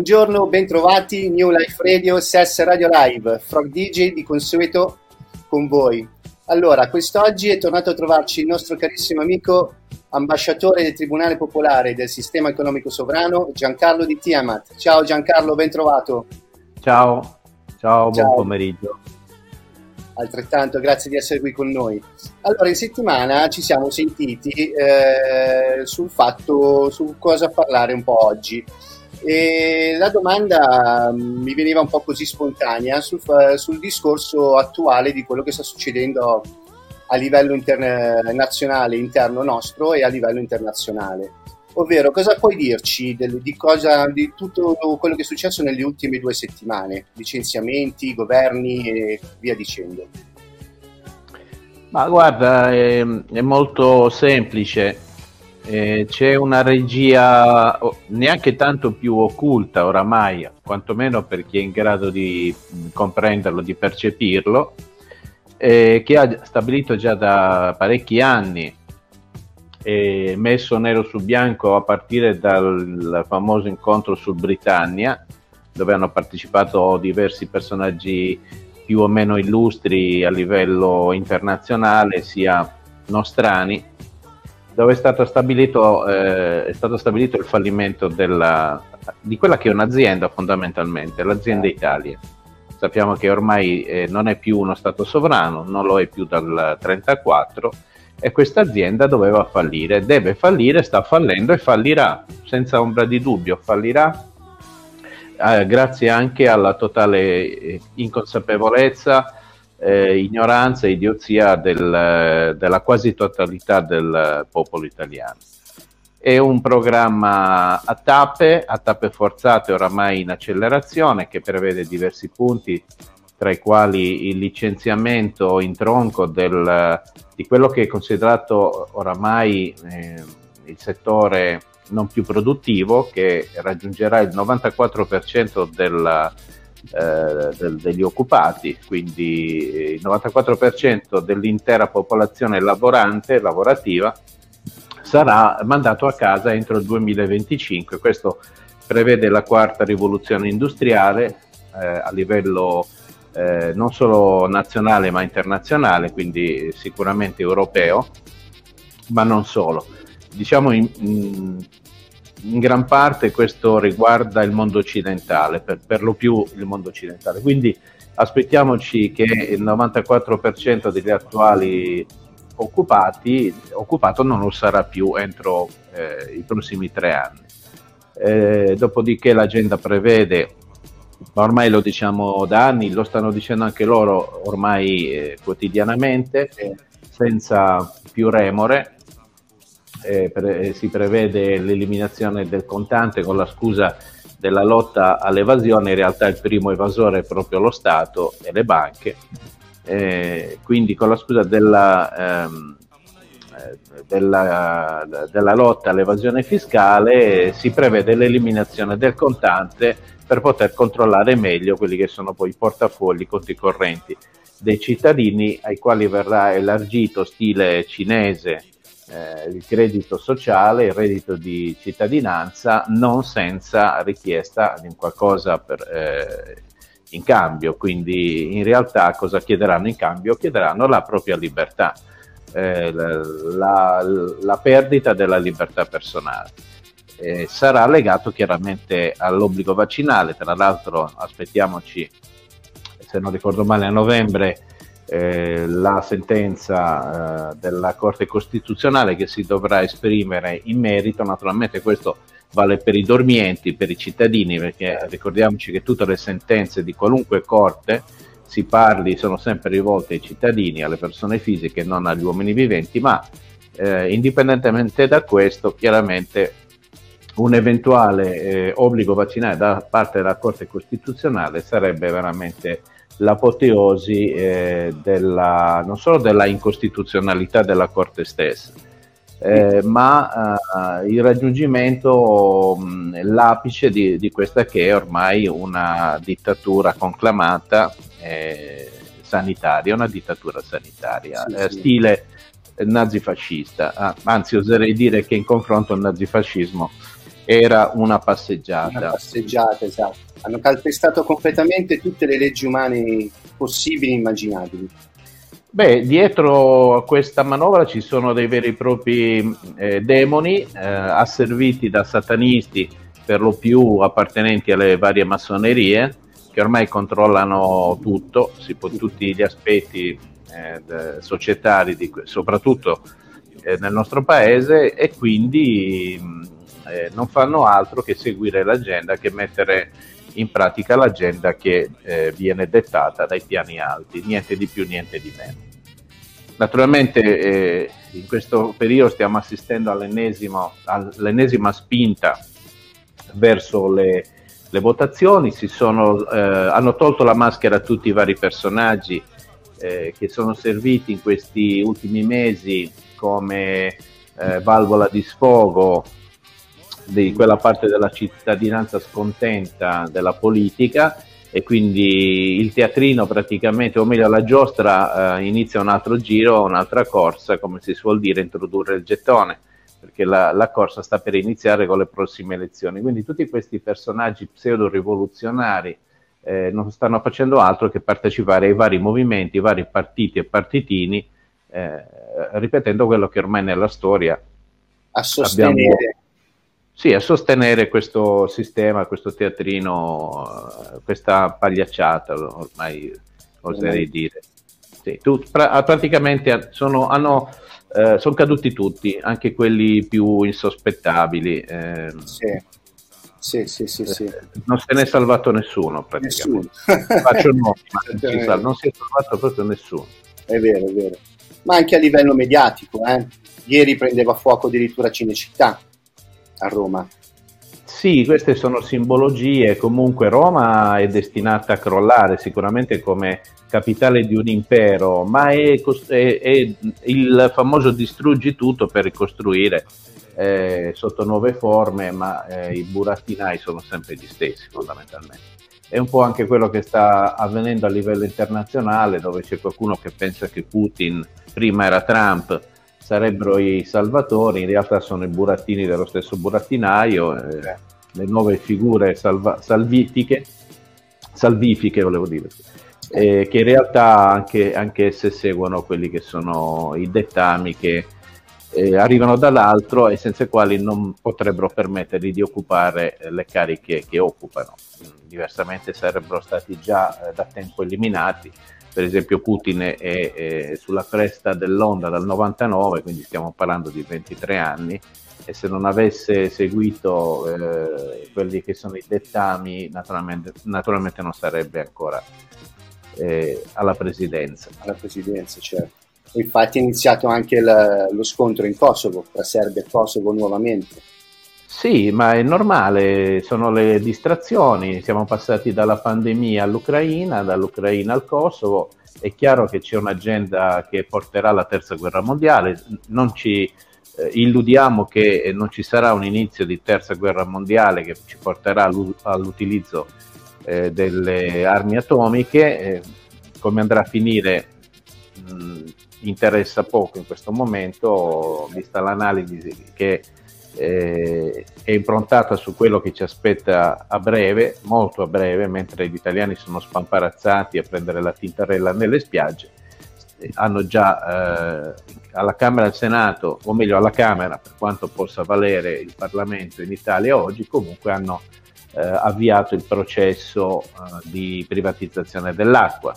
Buongiorno, bentrovati, New Life Radio, SES Radio Live, Frog DJ di consueto con voi. Allora, quest'oggi è tornato a trovarci il nostro carissimo amico, ambasciatore del Tribunale Popolare del Sistema Economico Sovrano, Giancarlo Di Tiamat. Ciao Giancarlo, ben trovato. Ciao, ciao, buon ciao. pomeriggio altrettanto grazie di essere qui con noi. Allora, in settimana ci siamo sentiti eh, sul fatto, su cosa parlare un po' oggi. E la domanda mm, mi veniva un po' così spontanea sul, sul discorso attuale di quello che sta succedendo a livello internazionale, interno nostro e a livello internazionale. Ovvero, cosa puoi dirci del, di, cosa, di tutto quello che è successo nelle ultime due settimane? Licenziamenti, governi e via dicendo. Ma guarda, è, è molto semplice. Eh, c'è una regia neanche tanto più occulta oramai, quantomeno per chi è in grado di comprenderlo, di percepirlo, eh, che ha stabilito già da parecchi anni e messo nero su bianco a partire dal famoso incontro su Britannia, dove hanno partecipato diversi personaggi più o meno illustri a livello internazionale, sia nostrani, dove è stato stabilito, eh, è stato stabilito il fallimento della, di quella che è un'azienda fondamentalmente, l'azienda Italia. Sappiamo che ormai eh, non è più uno Stato sovrano, non lo è più dal 1934 e questa azienda doveva fallire, deve fallire, sta fallendo e fallirà, senza ombra di dubbio, fallirà eh, grazie anche alla totale eh, inconsapevolezza, eh, ignoranza e idiozia del, della quasi totalità del popolo italiano. È un programma a tappe, a tappe forzate oramai in accelerazione che prevede diversi punti tra i quali il licenziamento in tronco del, di quello che è considerato oramai eh, il settore non più produttivo che raggiungerà il 94% della, eh, del, degli occupati, quindi il 94% dell'intera popolazione lavorante, lavorativa, sarà mandato a casa entro il 2025. Questo prevede la quarta rivoluzione industriale eh, a livello eh, non solo nazionale ma internazionale, quindi sicuramente europeo, ma non solo. Diciamo in, in, in gran parte questo riguarda il mondo occidentale, per, per, lo più il mondo occidentale, quindi aspettiamoci che il 94% degli attuali occupati, occupato non lo sarà più entro eh, i prossimi tre anni. Eh, dopodiché l'agenda prevede ma ormai lo diciamo da anni, lo stanno dicendo anche loro ormai eh, quotidianamente, senza più remore. Eh, pre- si prevede l'eliminazione del contante con la scusa della lotta all'evasione, in realtà il primo evasore è proprio lo Stato e le banche, eh, quindi con la scusa della, ehm, eh, della, della lotta all'evasione fiscale si prevede l'eliminazione del contante per poter controllare meglio quelli che sono poi i portafogli, i conti correnti dei cittadini ai quali verrà elargito stile cinese eh, il credito sociale, il reddito di cittadinanza, non senza richiesta di qualcosa per, eh, in cambio. Quindi in realtà cosa chiederanno in cambio? Chiederanno la propria libertà, eh, la, la, perdita della libertà personale sarà legato chiaramente all'obbligo vaccinale. Tra l'altro aspettiamoci, se non ricordo male, a novembre eh, la sentenza eh, della Corte Costituzionale che si dovrà esprimere in merito. Naturalmente questo vale per i dormienti, per i cittadini, perché ricordiamoci che tutte le sentenze di qualunque corte si parli sono sempre rivolte ai cittadini, alle persone fisiche, non agli uomini viventi, ma eh, indipendentemente da questo, chiaramente un eventuale eh, obbligo vaccinale da parte della Corte Costituzionale sarebbe veramente l'apoteosi eh, della, non solo della incostituzionalità della Corte stessa, eh, ma eh, il raggiungimento, mh, l'apice di, di, questa che è ormai una dittatura conclamata eh, sanitaria, una dittatura sanitaria, sì, eh, sì. stile nazifascista, ah, anzi oserei dire che in confronto al nazifascismo era una passeggiata. Una passeggiata, esatto. Hanno calpestato completamente tutte le leggi umane possibili e immaginabili. Beh, dietro a questa manovra ci sono dei veri e propri eh, demoni eh, asserviti da satanisti, per lo più appartenenti alle varie massonerie, che ormai controllano tutto, può, tutti gli aspetti eh, societari, di, soprattutto eh, nel nostro paese, e quindi eh, non fanno altro che seguire l'agenda, che mettere in pratica l'agenda che eh, viene dettata dai piani alti, niente di più, niente di meno. Naturalmente eh, in questo periodo stiamo assistendo all'ennesima spinta verso le, le votazioni, sono, eh, hanno tolto la maschera a tutti i vari personaggi eh, che sono serviti in questi ultimi mesi come eh, valvola di sfogo di quella parte della cittadinanza scontenta della politica e quindi il teatrino praticamente, o meglio la giostra eh, inizia un altro giro, un'altra corsa, come si suol dire, introdurre il gettone, perché la, la, corsa sta per iniziare con le prossime elezioni. Quindi tutti questi personaggi pseudo-rivoluzionari eh, non stanno facendo altro che partecipare ai vari movimenti, ai vari partiti e partitini, eh, ripetendo quello che ormai nella storia a sostenere abbiamo, sì, a sostenere questo sistema, questo teatrino, questa pagliacciata, ormai oserei mm. dire. Sì, tu, pra- praticamente sono, hanno, eh, sono, caduti tutti, anche quelli più insospettabili. Eh, sì. Sì, sì, sì, sì. Eh, non se ne è salvato nessuno praticamente. Nessuno. Faccio nome, ma non si è salvato proprio nessuno. È vero, è vero. Ma anche a livello mediatico, eh? ieri prendeva fuoco addirittura Cinecittà a Roma. Sì, queste sono simbologie, comunque Roma è destinata a crollare sicuramente come capitale di un impero, ma è, è, è il famoso distruggi tutto per ricostruire eh, sotto nuove forme, ma eh, i burattinai sono sempre gli stessi fondamentalmente. È un po' anche quello che sta avvenendo a livello internazionale, dove c'è qualcuno che pensa che Putin prima era Trump sarebbero i salvatori, in realtà sono i burattini dello stesso burattinaio, eh, le nuove figure salva- salvitiche, salvifiche volevo dire, eh, che in realtà anche, anche esse seguono quelli che sono i dettami che eh, arrivano dall'altro e senza i quali non potrebbero permettergli di occupare eh, le cariche che occupano. Diversamente sarebbero stati già eh, da tempo eliminati per esempio Putin è, è, sulla cresta dell'onda dal 99, quindi stiamo parlando di 23 anni, e se non avesse seguito eh, quelli che sono i dettami, naturalmente, naturalmente non sarebbe ancora eh, alla presidenza. Alla presidenza, certo. Infatti è iniziato anche la, lo scontro in Kosovo, tra Serbia e Kosovo nuovamente. Sì, ma è normale, sono le distrazioni, siamo passati dalla pandemia all'Ucraina, dall'Ucraina al Kosovo, è chiaro che c'è un'agenda che porterà alla terza guerra mondiale, non ci eh, illudiamo che non ci sarà un inizio di terza guerra mondiale che ci porterà all'utilizzo eh, delle armi atomiche, eh, come andrà a finire mh, interessa poco in questo momento, vista l'analisi che eh, è improntata su quello che ci aspetta a breve, molto a breve, mentre gli italiani sono spamparazzati a prendere la tintarella nelle spiagge. Hanno già eh, alla Camera e al Senato, o meglio alla Camera, per quanto possa valere il Parlamento in Italia oggi, comunque hanno eh, avviato il processo eh, di privatizzazione dell'acqua.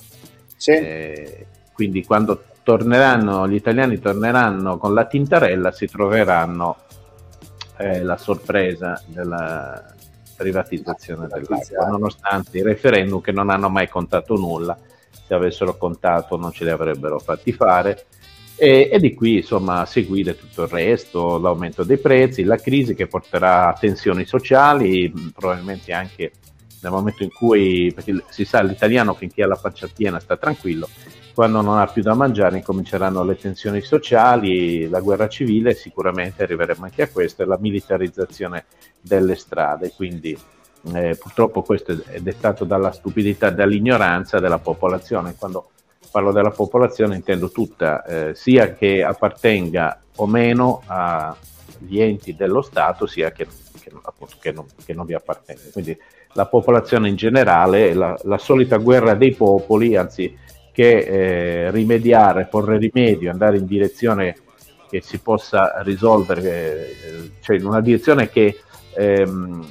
Sì. Eh, quindi quando torneranno, gli italiani torneranno con la tintarella si troveranno è la sorpresa della privatizzazione dell'acqua, nonostante i referendum che non hanno mai contato nulla, se avessero contato non ce li avrebbero fatti fare. E, e, di qui insomma seguire tutto il resto, l'aumento dei prezzi, la crisi che porterà a tensioni sociali, probabilmente anche nel momento in cui, perché si sa l'italiano finché ha la faccia piena sta tranquillo, quando non ha più da mangiare incominceranno le tensioni sociali, la guerra civile, sicuramente arriveremo anche a questo, e la militarizzazione delle strade. Quindi eh, purtroppo questo è dettato dalla stupidità, dall'ignoranza della popolazione. Quando parlo della popolazione intendo tutta, eh, sia che appartenga o meno a, gli enti dello Stato sia che, che, appunto, che, non, che non vi appartengono. Quindi la popolazione in generale, la, la solita guerra dei popoli, anzi che eh, rimediare, porre rimedio, andare in direzione che si possa risolvere, eh, cioè in una direzione che ehm,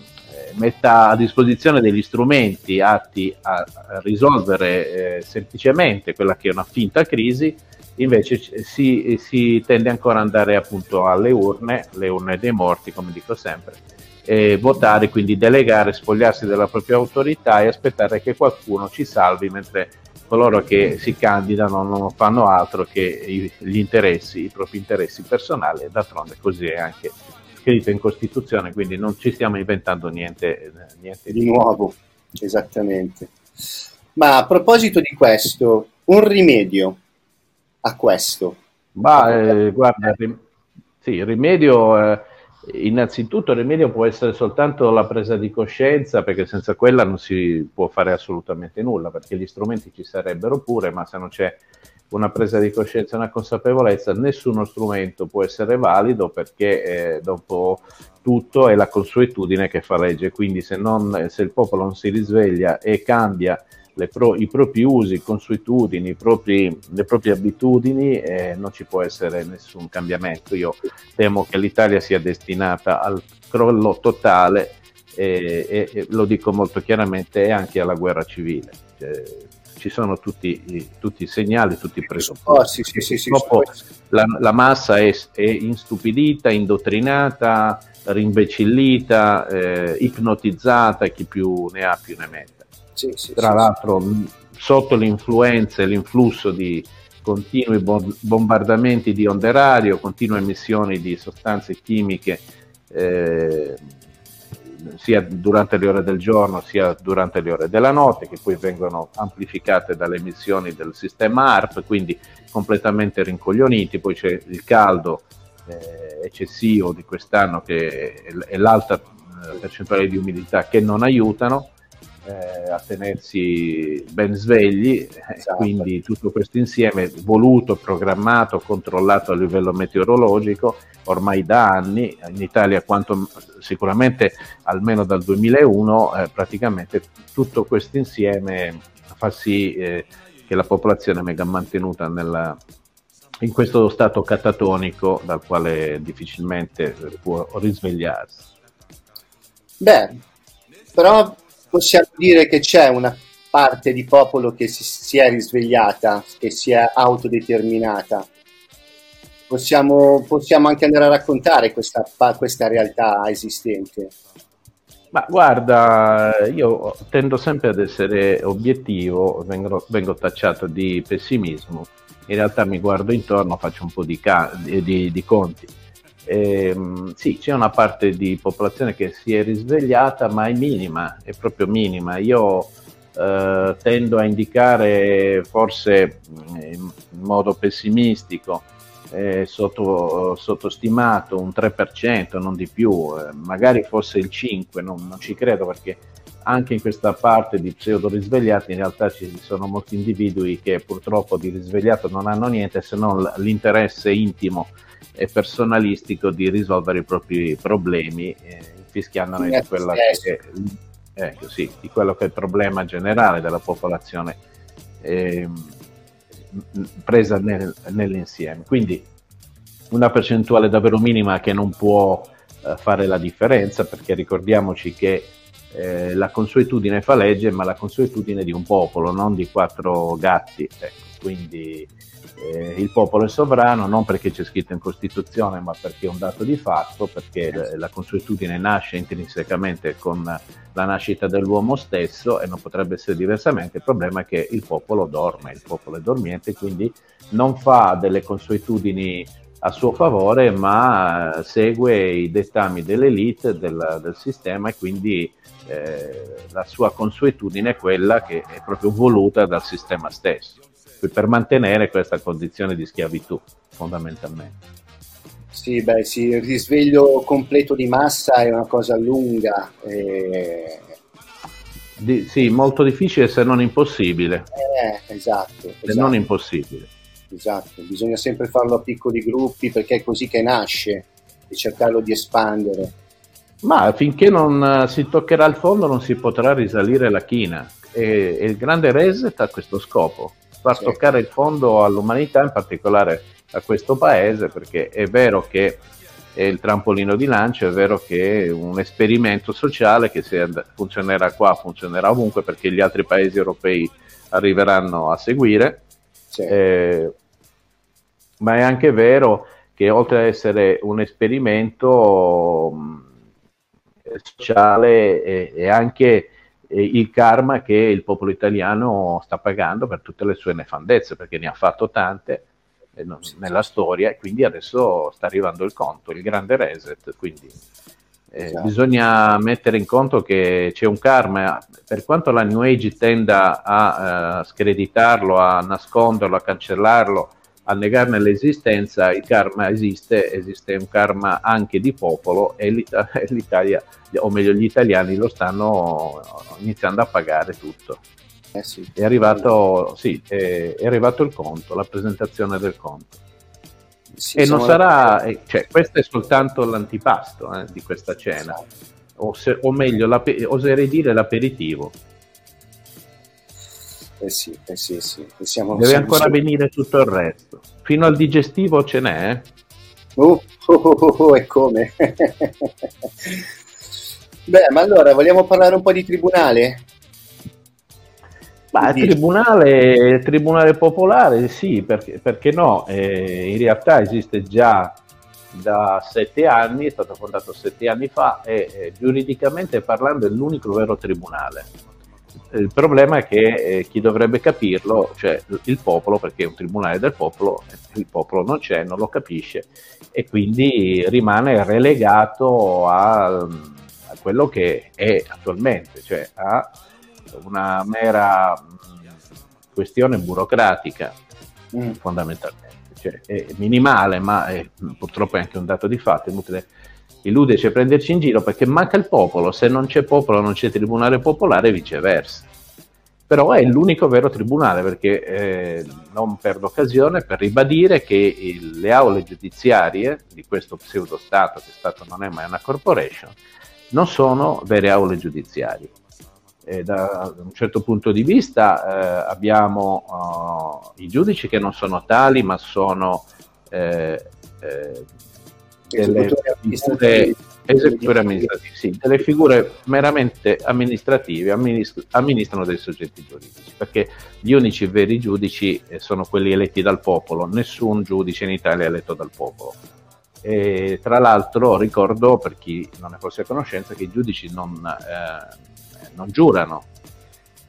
metta a disposizione degli strumenti atti a, risolvere eh, semplicemente quella che è una finta crisi, invece si, si, tende ancora ad andare appunto alle urne, le urne dei morti, come dico sempre, e votare, quindi delegare, spogliarsi della propria autorità e aspettare che qualcuno ci salvi mentre coloro che si candidano non fanno altro che gli interessi, i propri interessi personali e d'altronde così è anche scritto in Costituzione, quindi non ci stiamo inventando niente, niente di, nuovo. Esattamente. Ma a proposito di questo, un rimedio a questo? Ma eh, guarda, sì, il rimedio, eh, innanzitutto il rimedio può essere soltanto la presa di coscienza, perché senza quella non si può fare assolutamente nulla, perché gli strumenti ci sarebbero pure, ma se non c'è una presa di coscienza, una consapevolezza, nessuno strumento può essere valido perché eh, dopo tutto è la consuetudine che fa legge, quindi se, non, se il popolo non si risveglia e cambia pro, i propri usi, consuetudini, propri, le proprie abitudini, eh, non ci può essere nessun cambiamento. Io temo che l'Italia sia destinata al crollo totale e, e, e lo dico molto chiaramente, e anche alla guerra civile. Cioè, ci sono tutti i, tutti i segnali, tutti i presupposti. Sì, sì, sì, la, la, massa è, è, instupidita, indottrinata, rimbecillita, eh, ipnotizzata, chi più ne ha più ne metta. Tra l'altro, sotto l'influenza e l'influsso di continui bombardamenti di onde radio, continue emissioni di sostanze chimiche. Eh, sia durante le ore del giorno sia durante le ore della notte, che poi vengono amplificate dalle emissioni del sistema ARP, quindi completamente rincoglioniti. Poi c'è il caldo eh, eccessivo di quest'anno che è, l'alta eh, percentuale di umidità che non aiutano eh, a tenersi ben svegli, esatto. quindi tutto questo insieme voluto, programmato, controllato a livello meteorologico ormai da anni, in Italia quanto, sicuramente almeno dal 2001, eh, praticamente tutto questo insieme fa sì eh, che la popolazione venga mantenuta nella, in questo stato catatonico dal quale difficilmente può risvegliarsi. Beh, però possiamo dire che c'è una parte di popolo che si, si è risvegliata, che si è autodeterminata. Possiamo, possiamo anche andare a raccontare questa, questa realtà esistente. Ma guarda, io tendo sempre ad essere obiettivo, vengo, vengo, tacciato di pessimismo, in realtà mi guardo intorno, faccio un po' di, ca- di, di conti eh, sì, c'è una parte di popolazione che si è risvegliata, ma è minima, è proprio minima. Io eh, tendo a indicare forse in modo pessimistico, eh, sotto, sottostimato un 3%, non di più, eh, magari fosse il 5%, non, non ci credo perché anche in questa parte di pseudo risvegliati in realtà ci sono molti individui che purtroppo di risvegliato non hanno niente se non l'interesse intimo e personalistico di risolvere i propri problemi, eh, fischiandone di, che, eh, sì, di quello che è il problema generale della popolazione eh, presa nel, nell'insieme. Quindi una percentuale davvero minima che non può eh, fare la differenza, perché ricordiamoci che eh, la consuetudine fa legge, ma la consuetudine di un popolo, non di quattro gatti. Ecco, quindi eh, il popolo è sovrano non perché c'è scritto in Costituzione, ma perché è un dato di fatto, perché la consuetudine nasce intrinsecamente con la nascita dell'uomo stesso e non potrebbe essere diversamente. Il problema è che il popolo dorme, il popolo è dormiente, quindi non fa delle consuetudini a suo favore, ma segue i dettami dell'elite del, del sistema e quindi eh, la sua consuetudine è quella che è proprio voluta dal sistema stesso per mantenere questa condizione di schiavitù, fondamentalmente. Sì, beh, sì, il risveglio completo di massa è una cosa lunga. E... Di, sì, molto difficile se non impossibile. Eh, esatto. Se esatto. non impossibile. Esatto, bisogna sempre farlo a piccoli gruppi perché è così che nasce e cercarlo di espandere. Ma finché non si toccherà il fondo non si potrà risalire la china e, e il grande reset ha questo scopo, far toccare il fondo all'umanità, in particolare a questo paese, perché è vero che è il trampolino di lancio, è vero che è un esperimento sociale che se funzionerà qua funzionerà ovunque perché gli altri paesi europei arriveranno a seguire, sì. eh, ma è anche vero che oltre ad essere un esperimento sociale è, è anche il karma che il popolo italiano sta pagando per tutte le sue nefandezze, perché ne ha fatto tante eh, nella storia e quindi adesso sta arrivando il conto, il grande reset. Quindi eh, esatto. bisogna mettere in conto che c'è un karma, per quanto la New Age tenda a uh, screditarlo, a nasconderlo, a cancellarlo, a negarne l'esistenza, il karma esiste, esiste un karma anche di popolo e l'Italia, o meglio gli italiani lo stanno iniziando a pagare tutto. Eh sì. È, arrivato, sì, è, è arrivato il conto, la presentazione del conto. Sì, e non sarà, la... cioè, questo è soltanto l'antipasto eh, di questa cena, o, se, o, meglio, oserei dire l'aperitivo. Eh sì, eh sì, sì. Siamo, Deve siamo, ancora siamo... venire tutto il resto. Fino al digestivo ce n'è. Eh? Uh, uh, uh, uh, e come? Beh, ma allora vogliamo parlare un po' di tribunale? Ma il tribunale, tribunale, popolare sì, perché, perché no? Eh, in realtà esiste già da sette anni, è stato fondato sette anni fa e eh, giuridicamente parlando è l'unico vero tribunale il problema è che eh, chi dovrebbe capirlo, cioè il popolo, perché è un tribunale del popolo, il popolo non c'è, non lo capisce e quindi rimane relegato a, a quello che è attualmente, cioè a una mera mh, questione burocratica mm. fondamentalmente, cioè è minimale, ma è, purtroppo è anche un dato di fatto, è inutile illuderci e prenderci in giro perché manca il popolo, se non c'è popolo non c'è tribunale popolare e viceversa. Però è l'unico vero tribunale perché eh, non perdo occasione per ribadire che il, le aule giudiziarie di questo pseudo Stato, che Stato non è mai una corporation, non sono vere aule giudiziarie. E da un certo punto di vista eh, abbiamo uh, i giudici che non sono tali ma sono eh, eh delle figure esecutori amministrativi, sì, delle figure meramente amministrative, amministr- amministrano dei soggetti giuridici, perché gli unici veri giudici eh, sono quelli eletti dal popolo, nessun giudice in Italia è eletto dal popolo. E, tra l'altro ricordo, per chi non ne fosse a conoscenza, che i giudici non, eh, non giurano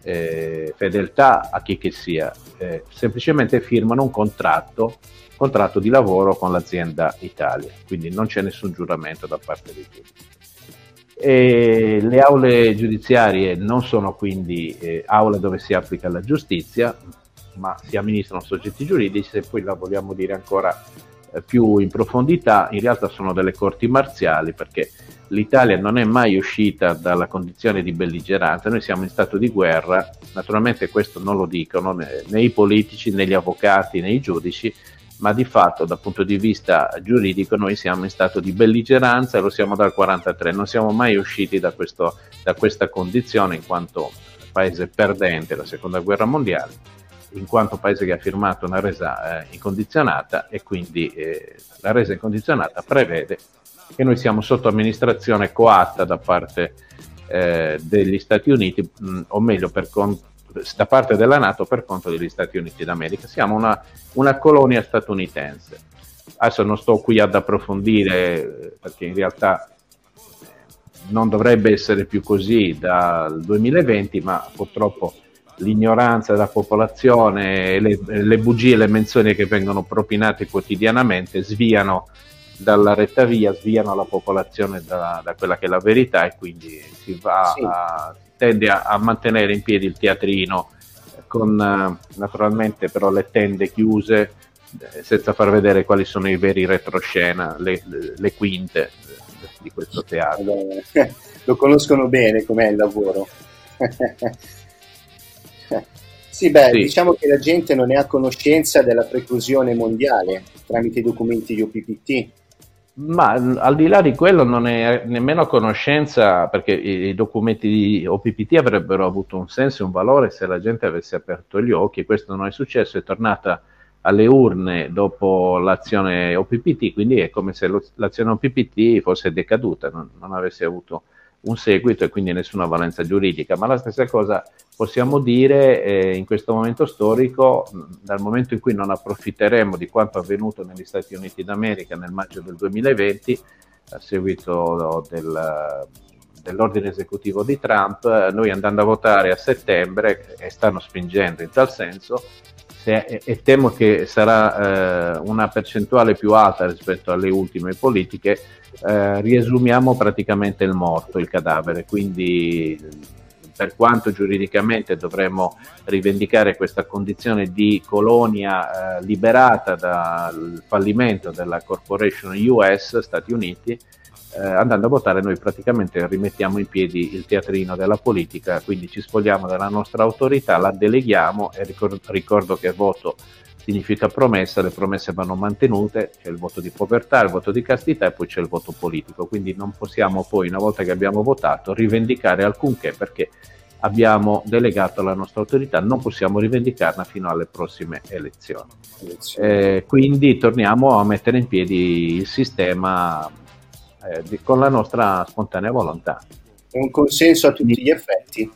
eh, fedeltà a chi che sia, eh, semplicemente firmano un contratto contratto di lavoro con l'azienda Italia, quindi non c'è nessun giuramento da parte dei giudici. E le aule giudiziarie non sono quindi eh, aule dove si applica la giustizia, ma si amministrano soggetti giuridici, se poi la vogliamo dire ancora eh, più in profondità, in realtà sono delle corti marziali perché l'Italia non è mai uscita dalla condizione di belligeranza, noi siamo in stato di guerra, naturalmente questo non lo dicono né, né i politici, né gli avvocati, né i giudici, ma di fatto dal punto di vista giuridico noi siamo in stato di belligeranza e lo siamo dal 1943, non siamo mai usciti da, questo, da questa condizione in quanto paese perdente la seconda guerra mondiale, in quanto paese che ha firmato una resa eh, incondizionata e quindi eh, la resa incondizionata prevede che noi siamo sotto amministrazione coatta da parte eh, degli Stati Uniti, mh, o meglio per conto da parte della Nato per conto degli Stati Uniti d'America. Siamo una, una colonia statunitense. Adesso non sto qui ad approfondire perché in realtà non dovrebbe essere più così dal 2020, ma purtroppo l'ignoranza della popolazione, le, le bugie e le menzioni che vengono propinate quotidianamente sviano dalla retta via, sviano la popolazione da, da, quella che è la verità e quindi si va sì. a, tende a, a, mantenere in piedi il teatrino con uh, naturalmente però le tende chiuse eh, senza far vedere quali sono i veri retroscena, le, le, le quinte eh, di questo teatro. Lo conoscono bene com'è il lavoro. sì, beh, sì. diciamo che la gente non è a conoscenza della preclusione mondiale tramite i documenti di OPPT Ma al di là di quello non è nemmeno a conoscenza, perché i, documenti di OPPT avrebbero avuto un senso e un valore se la gente avesse aperto gli occhi, questo non è successo, è tornata alle urne dopo l'azione OPPT, quindi è come se lo, l'azione OPPT fosse decaduta, non, non avesse avuto un seguito e quindi nessuna valenza giuridica, ma la stessa cosa possiamo dire eh, in questo momento storico, dal momento in cui non approfitteremo di quanto avvenuto negli Stati Uniti d'America nel maggio del 2020, a seguito del, dell'ordine esecutivo di Trump, noi andando a votare a settembre, e stanno spingendo in tal senso, se, e temo che sarà eh, una percentuale più alta rispetto alle ultime politiche, eh, riesumiamo praticamente il morto, il cadavere, quindi per quanto giuridicamente dovremmo rivendicare questa condizione di colonia eh, liberata dal fallimento della corporation US, Stati Uniti, eh, andando a votare noi praticamente rimettiamo in piedi il teatrino della politica, quindi ci spogliamo della nostra autorità, la deleghiamo e ricordo, ricordo che voto significa promessa, le promesse vanno mantenute, c'è il voto di povertà, il voto di castità e poi c'è il voto politico, quindi non possiamo poi, una volta che abbiamo votato, rivendicare alcunché perché abbiamo delegato la nostra autorità, non possiamo rivendicarla fino alle prossime elezioni. Eh, quindi torniamo a mettere in piedi il sistema eh, con la nostra spontanea volontà. È un consenso a tutti gli effetti.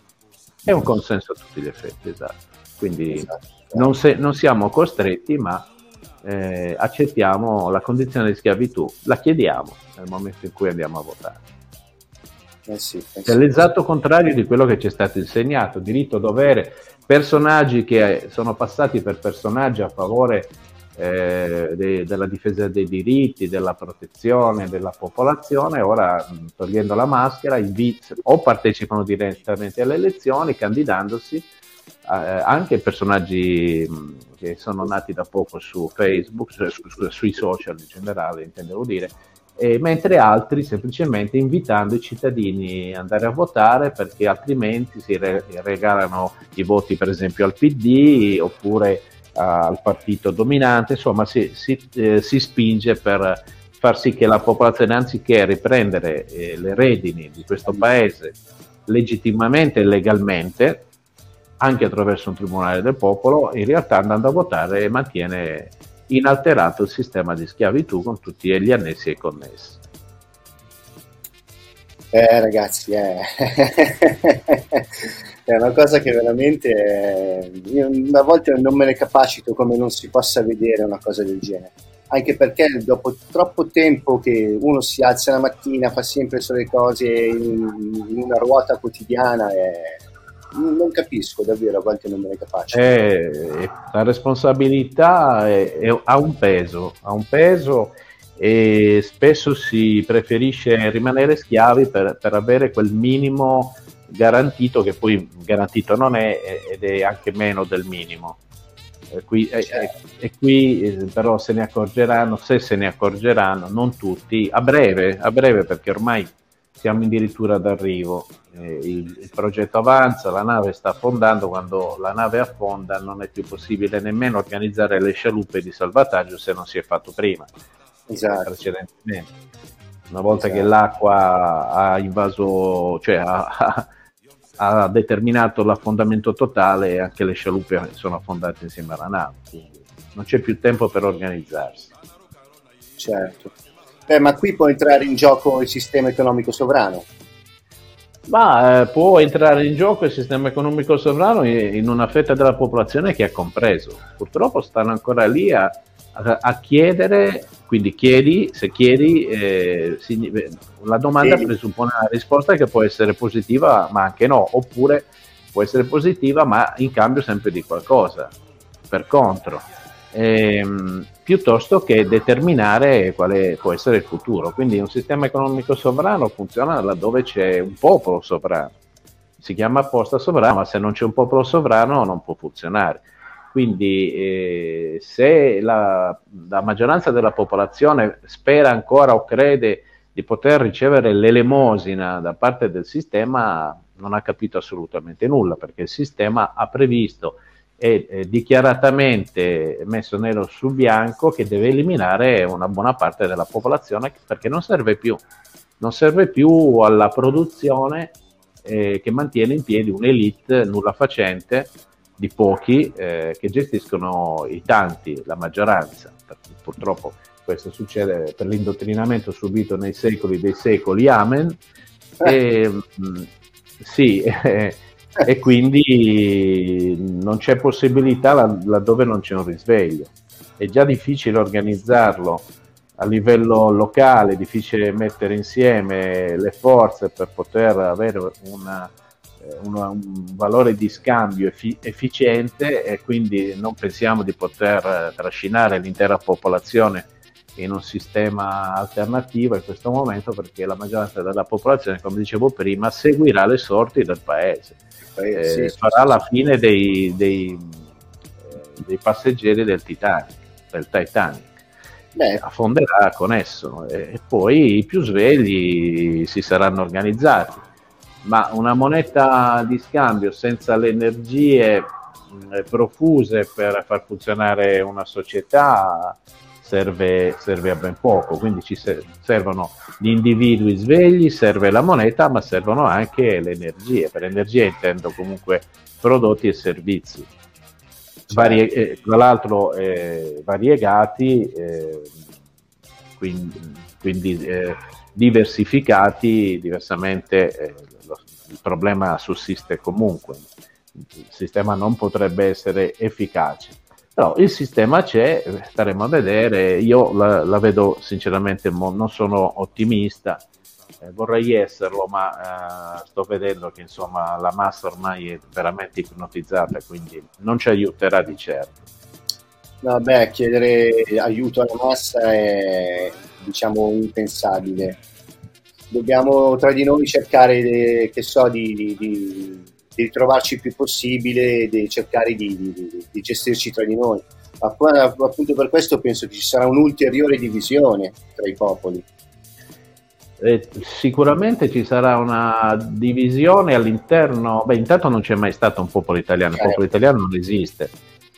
È un consenso a tutti gli effetti, esatto. Quindi esatto. Non, se, non, siamo costretti, ma eh, accettiamo la condizione di schiavitù, la chiediamo nel momento in cui andiamo a votare. Eh sì, eh sì. È l'esatto contrario di quello che ci è stato insegnato, diritto, dovere, personaggi che sono passati per personaggi a favore eh, de, della difesa dei diritti, della protezione della popolazione, ora togliendo la maschera invit- o partecipano direttamente alle elezioni candidandosi eh, anche personaggi che sono nati da poco su Facebook, su, sui social in generale intendevo dire, e, mentre altri semplicemente invitando i cittadini ad andare a votare perché altrimenti si re- regalano i voti per esempio al PD oppure al partito dominante, insomma si, si, eh, si, spinge per far sì che la popolazione, anziché riprendere eh, le redini di questo paese legittimamente e legalmente, anche attraverso un tribunale del popolo, in realtà andando a votare mantiene inalterato il sistema di schiavitù con tutti gli annessi e connessi. Eh ragazzi, eh. è una cosa che veramente io a volte non me ne capacito come non si possa vedere una cosa del genere. Anche perché dopo troppo tempo che uno si alza la mattina fa sempre solo le cose in, in una ruota quotidiana e non capisco davvero a volte non me ne capacito eh, la responsabilità è, è, ha un peso ha un peso e spesso si preferisce rimanere schiavi per, per avere quel minimo garantito che poi garantito non è ed è anche meno del minimo. E qui, e, e qui, eh, però se ne accorgeranno, se se ne accorgeranno, non tutti, a breve, a breve perché ormai siamo addirittura d'arrivo, eh, il, il, progetto avanza, la nave sta affondando, quando la nave affonda non è più possibile nemmeno organizzare le scialuppe di salvataggio se non si è fatto prima, esatto. precedentemente. Una volta esatto. che l'acqua ha invaso, cioè ha, ha determinato l'affondamento totale e anche le scialuppe sono affondate insieme alla nave, quindi non c'è più tempo per organizzarsi. Certo. Beh, ma qui può entrare in gioco il sistema economico sovrano. Ma eh, può entrare in gioco il sistema economico sovrano in, in una fetta della popolazione che ha compreso. Purtroppo stanno ancora lì a, a, a chiedere quindi chiedi, se chiedi, eh, la domanda chiedi. presuppone una risposta che può essere positiva ma anche no, oppure può essere positiva ma in cambio sempre di qualcosa, per contro, ehm, piuttosto che determinare quale può essere il futuro. Quindi un sistema economico sovrano funziona laddove c'è un popolo sovrano, si chiama apposta sovrano, ma se non c'è un popolo sovrano non può funzionare. Quindi eh, se la, la, maggioranza della popolazione spera ancora o crede di poter ricevere l'elemosina da parte del sistema, non ha capito assolutamente nulla, perché il sistema ha previsto è, è dichiaratamente messo nero su bianco che deve eliminare una buona parte della popolazione perché non serve più, non serve più alla produzione eh, che mantiene in piedi un'elite nulla facente di pochi eh, che gestiscono i tanti, la maggioranza. Purtroppo questo succede per l'indottrinamento subito nei secoli dei secoli, amen. E, mh, mm, sì, eh, e quindi non c'è possibilità laddove non c'è un risveglio. È già difficile organizzarlo a livello locale, è difficile mettere insieme le forze per poter avere una, eh, una, un valore di scambio effi- efficiente e quindi non pensiamo di poter trascinare l'intera popolazione in un sistema alternativo in questo momento perché la maggioranza della popolazione, come dicevo prima, seguirà le sorti del paese eh, sì, farà sì, la fine dei, dei, eh, dei, passeggeri del Titanic, del Titanic. Beh. affonderà con esso e poi i più svegli si saranno organizzati. Ma una moneta di scambio senza le energie profuse per far funzionare una società serve, serve a ben poco, quindi ci servono gli individui svegli, serve la moneta, ma servono anche le energie. Per energie intendo comunque prodotti e servizi. Varie, eh, tra l'altro eh, variegati, eh, quindi, quindi eh, diversificati, diversamente eh, il problema sussiste comunque, il sistema non potrebbe essere efficace. Però il sistema c'è, staremo a vedere. Io la, la vedo sinceramente, mo, non sono ottimista, eh, vorrei esserlo, ma eh, sto vedendo che insomma la massa ormai è veramente ipnotizzata, quindi non ci aiuterà di certo. Vabbè, chiedere aiuto alla massa è diciamo impensabile. Dobbiamo tra di noi cercare, de, che so, di, di, di di ritrovarci il più possibile e di cercare di, di, gestirci tra di noi. Appunto per questo penso che ci sarà un'ulteriore divisione tra i popoli. Eh, sicuramente ci sarà una divisione all'interno, beh intanto non c'è mai stato un popolo italiano, il popolo certo. italiano non esiste,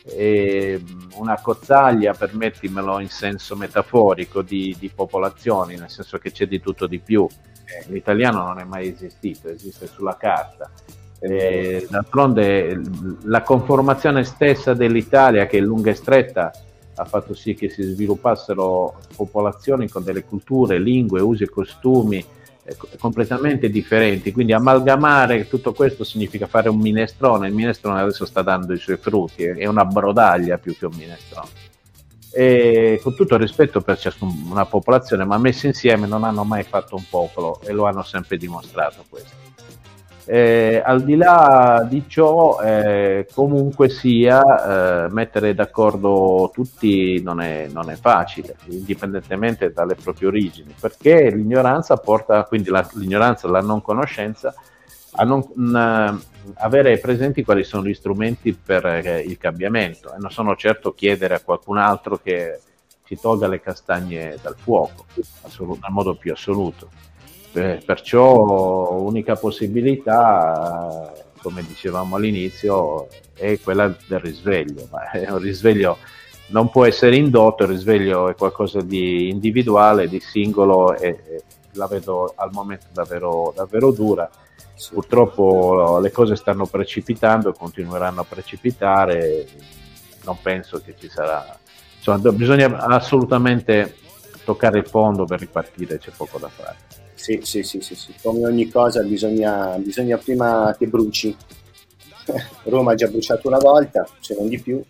e una cozzaglia, permettimelo in senso metaforico, di, di, popolazioni, nel senso che c'è di tutto di più. Eh, l'italiano non è mai esistito, esiste sulla carta. Eh, d'altronde la conformazione stessa dell'Italia, che è lunga e stretta, ha fatto sì che si sviluppassero popolazioni con delle culture, lingue, usi e costumi eh, completamente differenti. Quindi amalgamare tutto questo significa fare un minestrone. Il minestrone adesso sta dando i suoi frutti, è una brodaglia più che un minestrone. E con tutto rispetto per ciascuna popolazione, ma messi insieme non hanno mai fatto un popolo e lo hanno sempre dimostrato questo. Eh, al di là di ciò, eh, comunque sia, eh, mettere d'accordo tutti non è, non è, facile, indipendentemente dalle proprie origini, perché l'ignoranza porta, quindi la, l'ignoranza, la non conoscenza, a non mh, avere presenti quali sono gli strumenti per eh, il cambiamento e non sono certo chiedere a qualcun altro che ci tolga le castagne dal fuoco, nel modo più assoluto. Eh, perciò l'unica possibilità, come dicevamo all'inizio, è quella del risveglio, ma è un risveglio non può essere indotto, il risveglio è qualcosa di individuale, di singolo e, e la vedo al momento davvero, davvero dura. Purtroppo le cose stanno precipitando, continueranno a precipitare, non penso che ci sarà... Insomma, bisogna assolutamente toccare il fondo per ripartire, c'è poco da fare. Sì, sì, sì, sì, sì. come ogni cosa bisogna, bisogna prima che bruci. Roma ha già bruciato una volta, se non di più.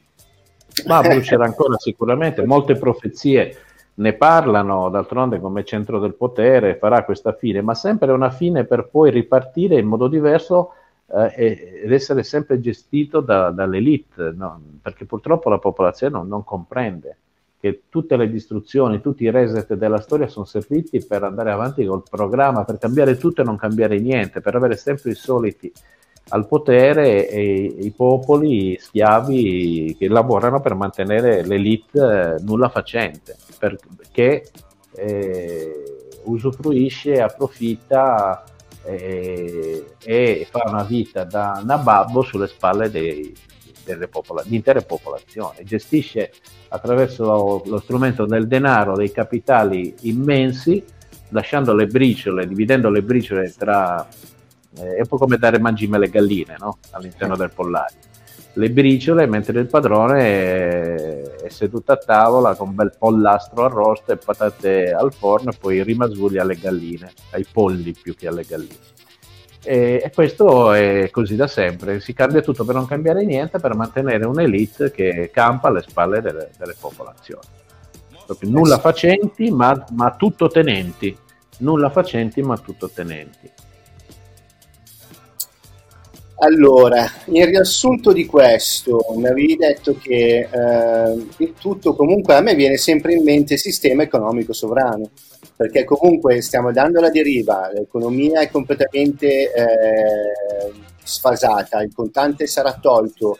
Ma brucerà ancora sicuramente, molte profezie ne parlano, d'altronde come centro del potere farà questa fine, ma sempre una fine per poi ripartire in modo diverso eh, ed essere sempre gestito da, dall'elite, no? perché purtroppo la popolazione non, non comprende che tutte le distruzioni, tutti i reset della storia sono serviti per andare avanti col programma, per cambiare tutto e non cambiare niente, per avere sempre i soliti al potere e i popoli schiavi che lavorano per mantenere l'elite eh, nulla facente, perché eh, usufruisce, approfitta eh, e fa una vita da nababbo sulle spalle dei, popola- di intere popolazioni, gestisce attraverso lo, lo strumento del denaro dei capitali immensi, lasciando le briciole, dividendo le briciole tra... Eh, è un po' come dare mangime alle galline no? all'interno del pollaio le briciole mentre il padrone è, è, seduto a tavola con un bel pollastro arrosto e patate al forno e poi rimasugli alle galline, ai polli più che alle galline. E, e, questo è così da sempre, si cambia tutto per non cambiare niente, per mantenere un'elite che campa alle spalle delle, delle popolazioni. Proprio nulla facenti ma, ma tutto tenenti, nulla facenti ma tutto tenenti. Allora, in riassunto di questo, mi avevi detto che eh, il tutto comunque a me viene sempre in mente il sistema economico sovrano, perché comunque stiamo dando la deriva, l'economia è completamente eh, sfasata, il contante sarà tolto,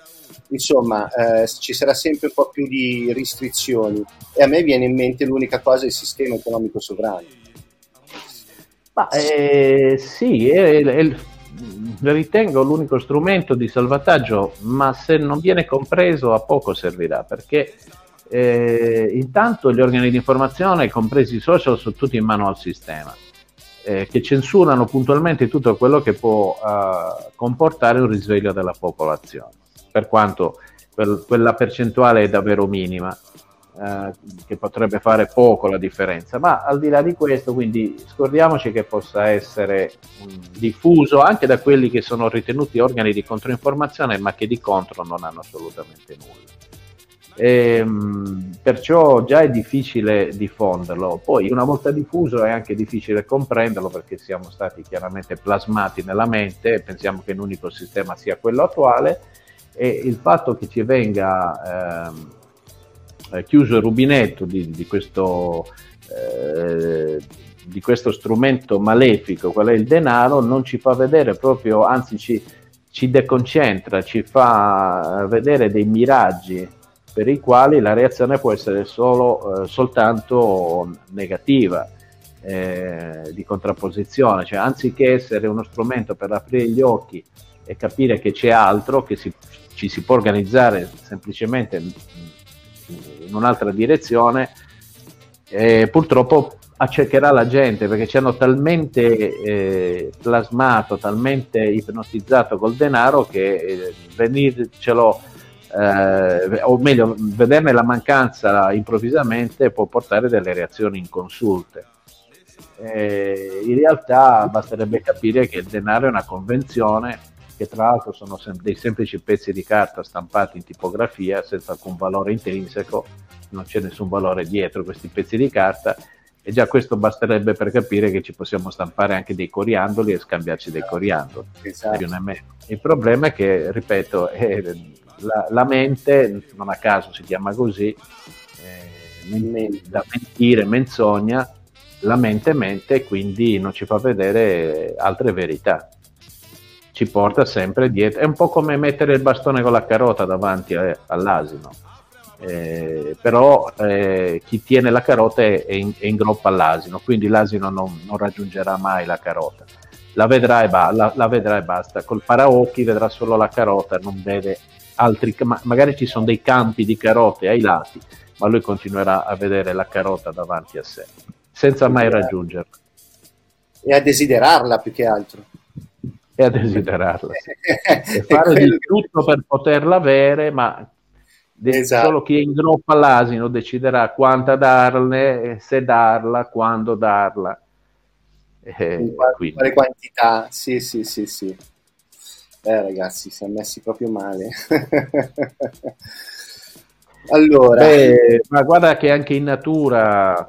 insomma eh, ci sarà sempre un po' più di restrizioni e a me viene in mente l'unica cosa il sistema economico sovrano. Ma, eh, sì, è, è, ritengo l'unico strumento di salvataggio, ma se non viene compreso a poco servirà, perché eh, intanto gli organi di informazione, compresi i social, sono tutti in mano al sistema, eh, che censurano puntualmente tutto quello che può eh, comportare un risveglio della popolazione, per quanto quel, quella percentuale è davvero minima. Eh, che potrebbe fare poco la differenza, ma al di là di questo, quindi scordiamoci che possa essere um, diffuso anche da quelli che sono ritenuti organi di controinformazione, ma che di contro non hanno assolutamente nulla. E, um, perciò già è difficile diffonderlo. Poi, una volta diffuso, è anche difficile comprenderlo perché siamo stati chiaramente plasmati nella mente pensiamo che l'unico sistema sia quello attuale. E il fatto che ci venga ehm, eh, chiuso il rubinetto di, di, questo, eh, di, questo, strumento malefico, qual è il denaro, non ci fa vedere proprio, anzi ci, ci deconcentra, ci fa vedere dei miraggi per i quali la reazione può essere solo, eh, soltanto negativa. Eh, di contrapposizione, cioè anziché essere uno strumento per aprire gli occhi e capire che c'è altro, che si, ci si può organizzare semplicemente in un'altra direzione, eh, purtroppo accecherà la gente perché ci hanno talmente eh, plasmato, talmente ipnotizzato col denaro che eh, venircelo, eh, o meglio, vederne la mancanza improvvisamente può portare delle reazioni inconsulte. Eh, in realtà basterebbe capire che il denaro è una convenzione che tra l'altro sono sem- dei semplici pezzi di carta stampati in tipografia senza alcun valore intrinseco, non c'è nessun valore dietro questi pezzi di carta e già questo basterebbe per capire che ci possiamo stampare anche dei coriandoli e scambiarci dei coriandoli. Esatto. Il problema è che, ripeto, è la, la, mente, non a caso si chiama così, eh, da mentire, menzogna, la mente mente e quindi non ci fa vedere altre verità ci porta sempre dietro. È un po' come mettere il bastone con la carota davanti eh, all'asino. Eh, però eh, chi tiene la carota è, è, in, è in groppa all'asino, quindi l'asino non, non, raggiungerà mai la carota. La vedrà, e ba- la, la vedrà e basta. Col paraocchi vedrà solo la carota, non vede altri. Ma- magari ci sono dei campi di carote ai lati, ma lui continuerà a vedere la carota davanti a sé, senza mai raggiungerla. E a desiderarla più che altro e a desiderarla. e fare di tutto per poterla avere, ma esatto. solo chi è in groppa all'asino deciderà quanta darne, se darla, quando darla. Eh, quale, quale quantità, sì, sì, sì, sì. Eh, ragazzi, si è messi proprio male. allora, Beh, ma guarda che anche in natura,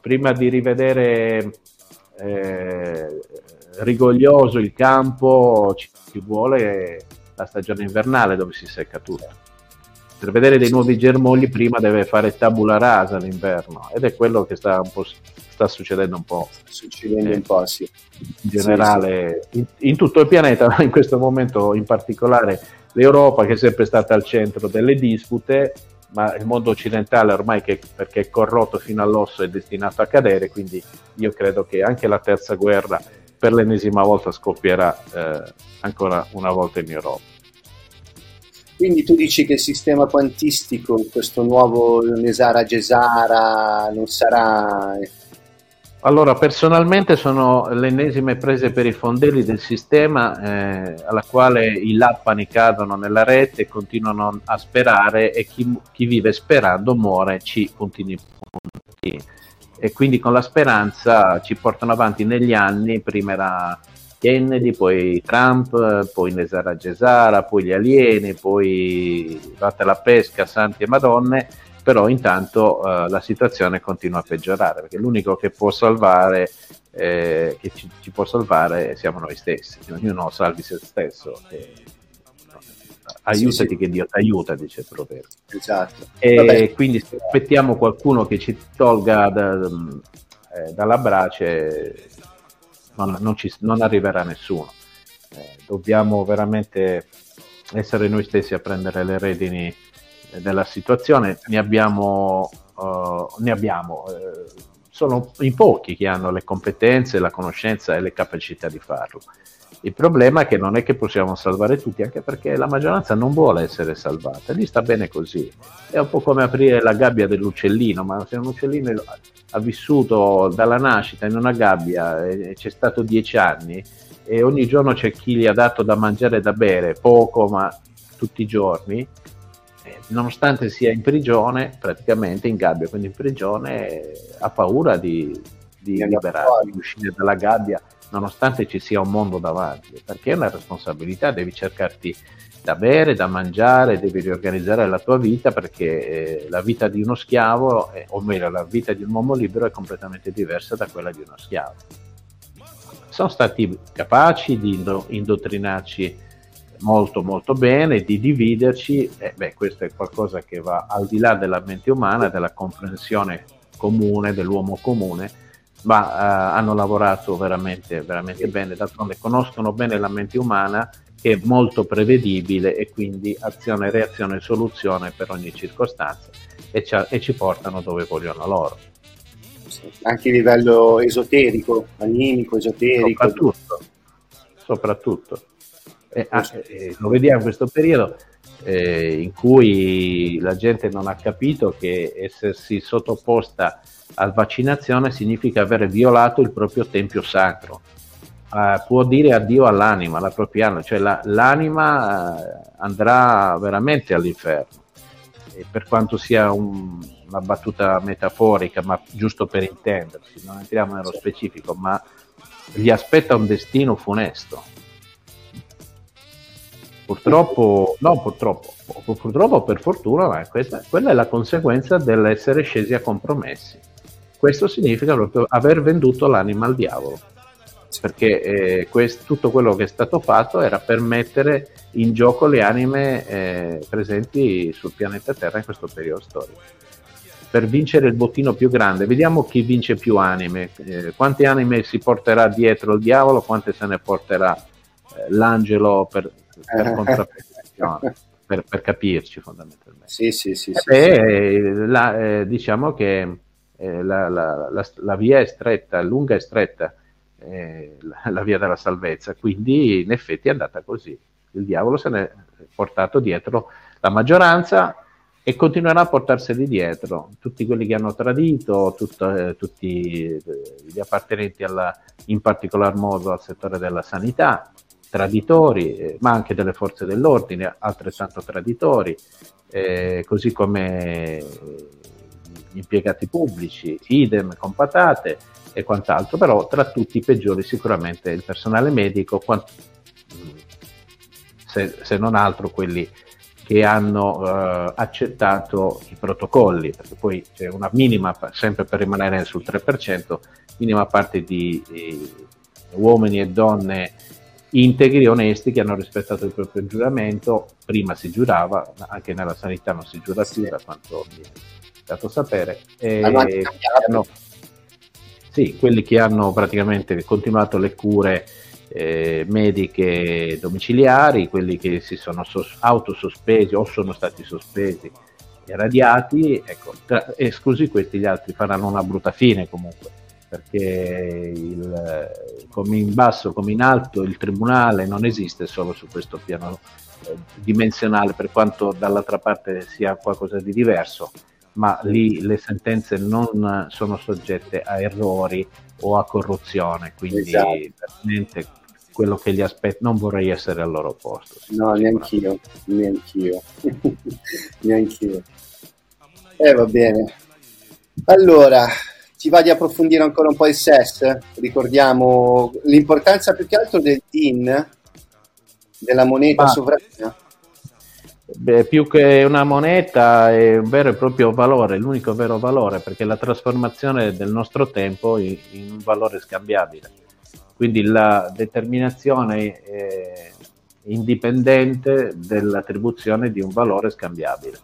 prima di rivedere eh, rigoglioso il campo, ci, ci vuole la stagione invernale dove si secca tutto. Per vedere dei nuovi germogli prima deve fare tabula rasa l'inverno ed è quello che sta, sta succedendo un po'. Succedendo eh, un po', sì. In generale, sì, sì. In, in, tutto il pianeta, in questo momento in particolare l'Europa che è sempre stata al centro delle dispute, ma il mondo occidentale ormai che, perché è corrotto fino all'osso è destinato a cadere, quindi io credo che anche la terza guerra per l'ennesima volta scoppierà eh, ancora una volta in Europa. Quindi tu dici che il sistema quantistico, questo nuovo Nesara Gesara, non sarà... Allora, personalmente sono le ennesime prese per i fondelli del sistema eh, alla quale i lappani cadono nella rete e continuano a sperare e chi, chi vive sperando muore, ci puntini punti. E quindi con la speranza ci portano avanti negli anni, prima era Kennedy, poi Trump, poi Nesara Gesara, poi gli alieni, poi fatta la pesca, santi e madonne, però intanto uh, la situazione continua a peggiorare, perché l'unico che può salvare, eh, che ci, ci, può salvare siamo noi stessi, ognuno salvi se stesso. E, aiutati sì, sì. che Dio ti aiuta, dice il proverbio. Esatto. E Vabbè. quindi se aspettiamo qualcuno che ci tolga da, eh, dalla brace, non, non, ci, non arriverà nessuno. Eh, dobbiamo veramente essere noi stessi a prendere le redini della situazione. Ne abbiamo, uh, ne abbiamo eh, sono in pochi che hanno le competenze, la conoscenza e le capacità di farlo. Il problema è che non è che possiamo salvare tutti, anche perché la maggioranza non vuole essere salvata, lì sta bene così. È un po' come aprire la gabbia dell'uccellino, ma se un uccellino ha vissuto dalla nascita in una gabbia e c'è stato dieci anni e ogni giorno c'è chi gli ha dato da mangiare e da bere, poco ma tutti i giorni, nonostante sia in prigione, praticamente in gabbia, quindi in prigione, ha paura di, di liberarsi, di uscire dalla gabbia nonostante ci sia un mondo davanti, perché è una responsabilità, devi cercarti da bere, da mangiare, devi riorganizzare la tua vita perché eh, la vita di uno schiavo, eh, o meglio la vita di un uomo libero è completamente diversa da quella di uno schiavo. Sono stati capaci di indottrinarci molto molto bene, di dividerci, eh, beh, questo è qualcosa che va al di là della mente umana, della comprensione comune, dell'uomo comune, ma eh, hanno lavorato veramente, veramente bene, d'altronde conoscono bene la mente umana che è molto prevedibile e quindi azione, reazione e soluzione per ogni circostanza e, e ci portano dove vogliono loro. Anche a livello esoterico, animico, esoterico. Soprattutto, soprattutto. E, ah, eh, lo vediamo in questo periodo eh, in cui la gente non ha capito che essersi sottoposta a vaccinazione significa aver violato il proprio tempio sacro. Uh, può dire addio all'anima, alla propria anima, cioè la, l'anima uh, andrà veramente all'inferno. E per quanto sia un, una battuta metaforica, ma giusto per intendersi, non entriamo nello specifico, ma gli aspetta un destino funesto Purtroppo, no, purtroppo, purtroppo per fortuna, ma questa, quella è la conseguenza dell'essere scesi a compromessi. Questo significa proprio aver venduto l'anima al diavolo, perché eh, quest, tutto quello che è stato fatto era per mettere in gioco le anime eh, presenti sul pianeta Terra in questo periodo storico. Per vincere il bottino più grande, vediamo chi vince più anime, eh, quante anime si porterà dietro il diavolo, quante se ne porterà eh, l'angelo per, per contrapposizione, per, per, capirci fondamentalmente. Sì, sì, sì. sì, e, sì. La, eh, diciamo che eh, la, la, la, via è stretta, lunga e stretta, eh, la, via della salvezza, quindi in effetti è andata così. Il diavolo se ne è portato dietro la maggioranza e continuerà a portarseli dietro. Tutti quelli che hanno tradito, eh, tutti eh, gli appartenenti alla, in particolar modo al settore della sanità, traditori, eh, ma anche delle forze dell'ordine, altrettanto traditori, eh, così come gli impiegati pubblici, idem con patate e quant'altro, però tra tutti i peggiori sicuramente il personale medico, quant- se, se, non altro quelli che hanno eh, accettato i protocolli, perché poi c'è una minima, sempre per rimanere sul 3%, minima parte di, di uomini e donne integri e onesti che hanno rispettato il proprio giuramento. Prima si giurava, anche nella sanità non si giura più, da quanto mi è dato sapere. E hanno, sì, quelli che hanno praticamente continuato le cure eh, mediche domiciliari, quelli che si sono sos- autosospesi o sono stati sospesi e radiati, ecco, tra- esclusi questi, gli altri faranno una brutta fine comunque perché il, come in basso come in alto il tribunale non esiste solo su questo piano eh, dimensionale, per quanto dall'altra parte sia qualcosa di diverso, ma lì le sentenze non sono soggette a errori o a corruzione, quindi esatto. quello che gli aspetta, non vorrei essere al loro posto. No, neanch'io, neanch'io, neanch'io. Eh, va bene. Allora, ti va di approfondire ancora un po' il SES? Ricordiamo l'importanza più che altro del DIN, della moneta ah. sovrana. Beh, più che una moneta è un vero e proprio valore, l'unico vero valore, perché la trasformazione del nostro tempo in, in un valore scambiabile. Quindi la determinazione è indipendente dell'attribuzione di un valore scambiabile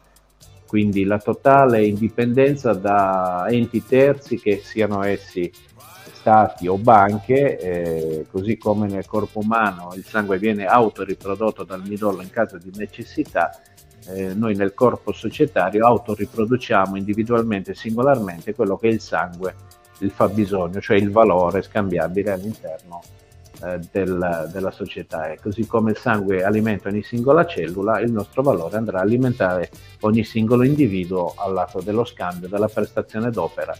quindi la totale indipendenza da enti terzi che siano essi stati o banche, eh, così come nel corpo umano il sangue viene autoriprodotto dal midollo in caso di necessità, eh, noi nel corpo societario autoriproduciamo individualmente e singolarmente quello che il sangue il fabbisogno, cioè il valore scambiabile all'interno eh, del, della società e così come il sangue alimenta ogni singola cellula, il nostro valore andrà a alimentare ogni singolo individuo al lato dello scambio, della prestazione d'opera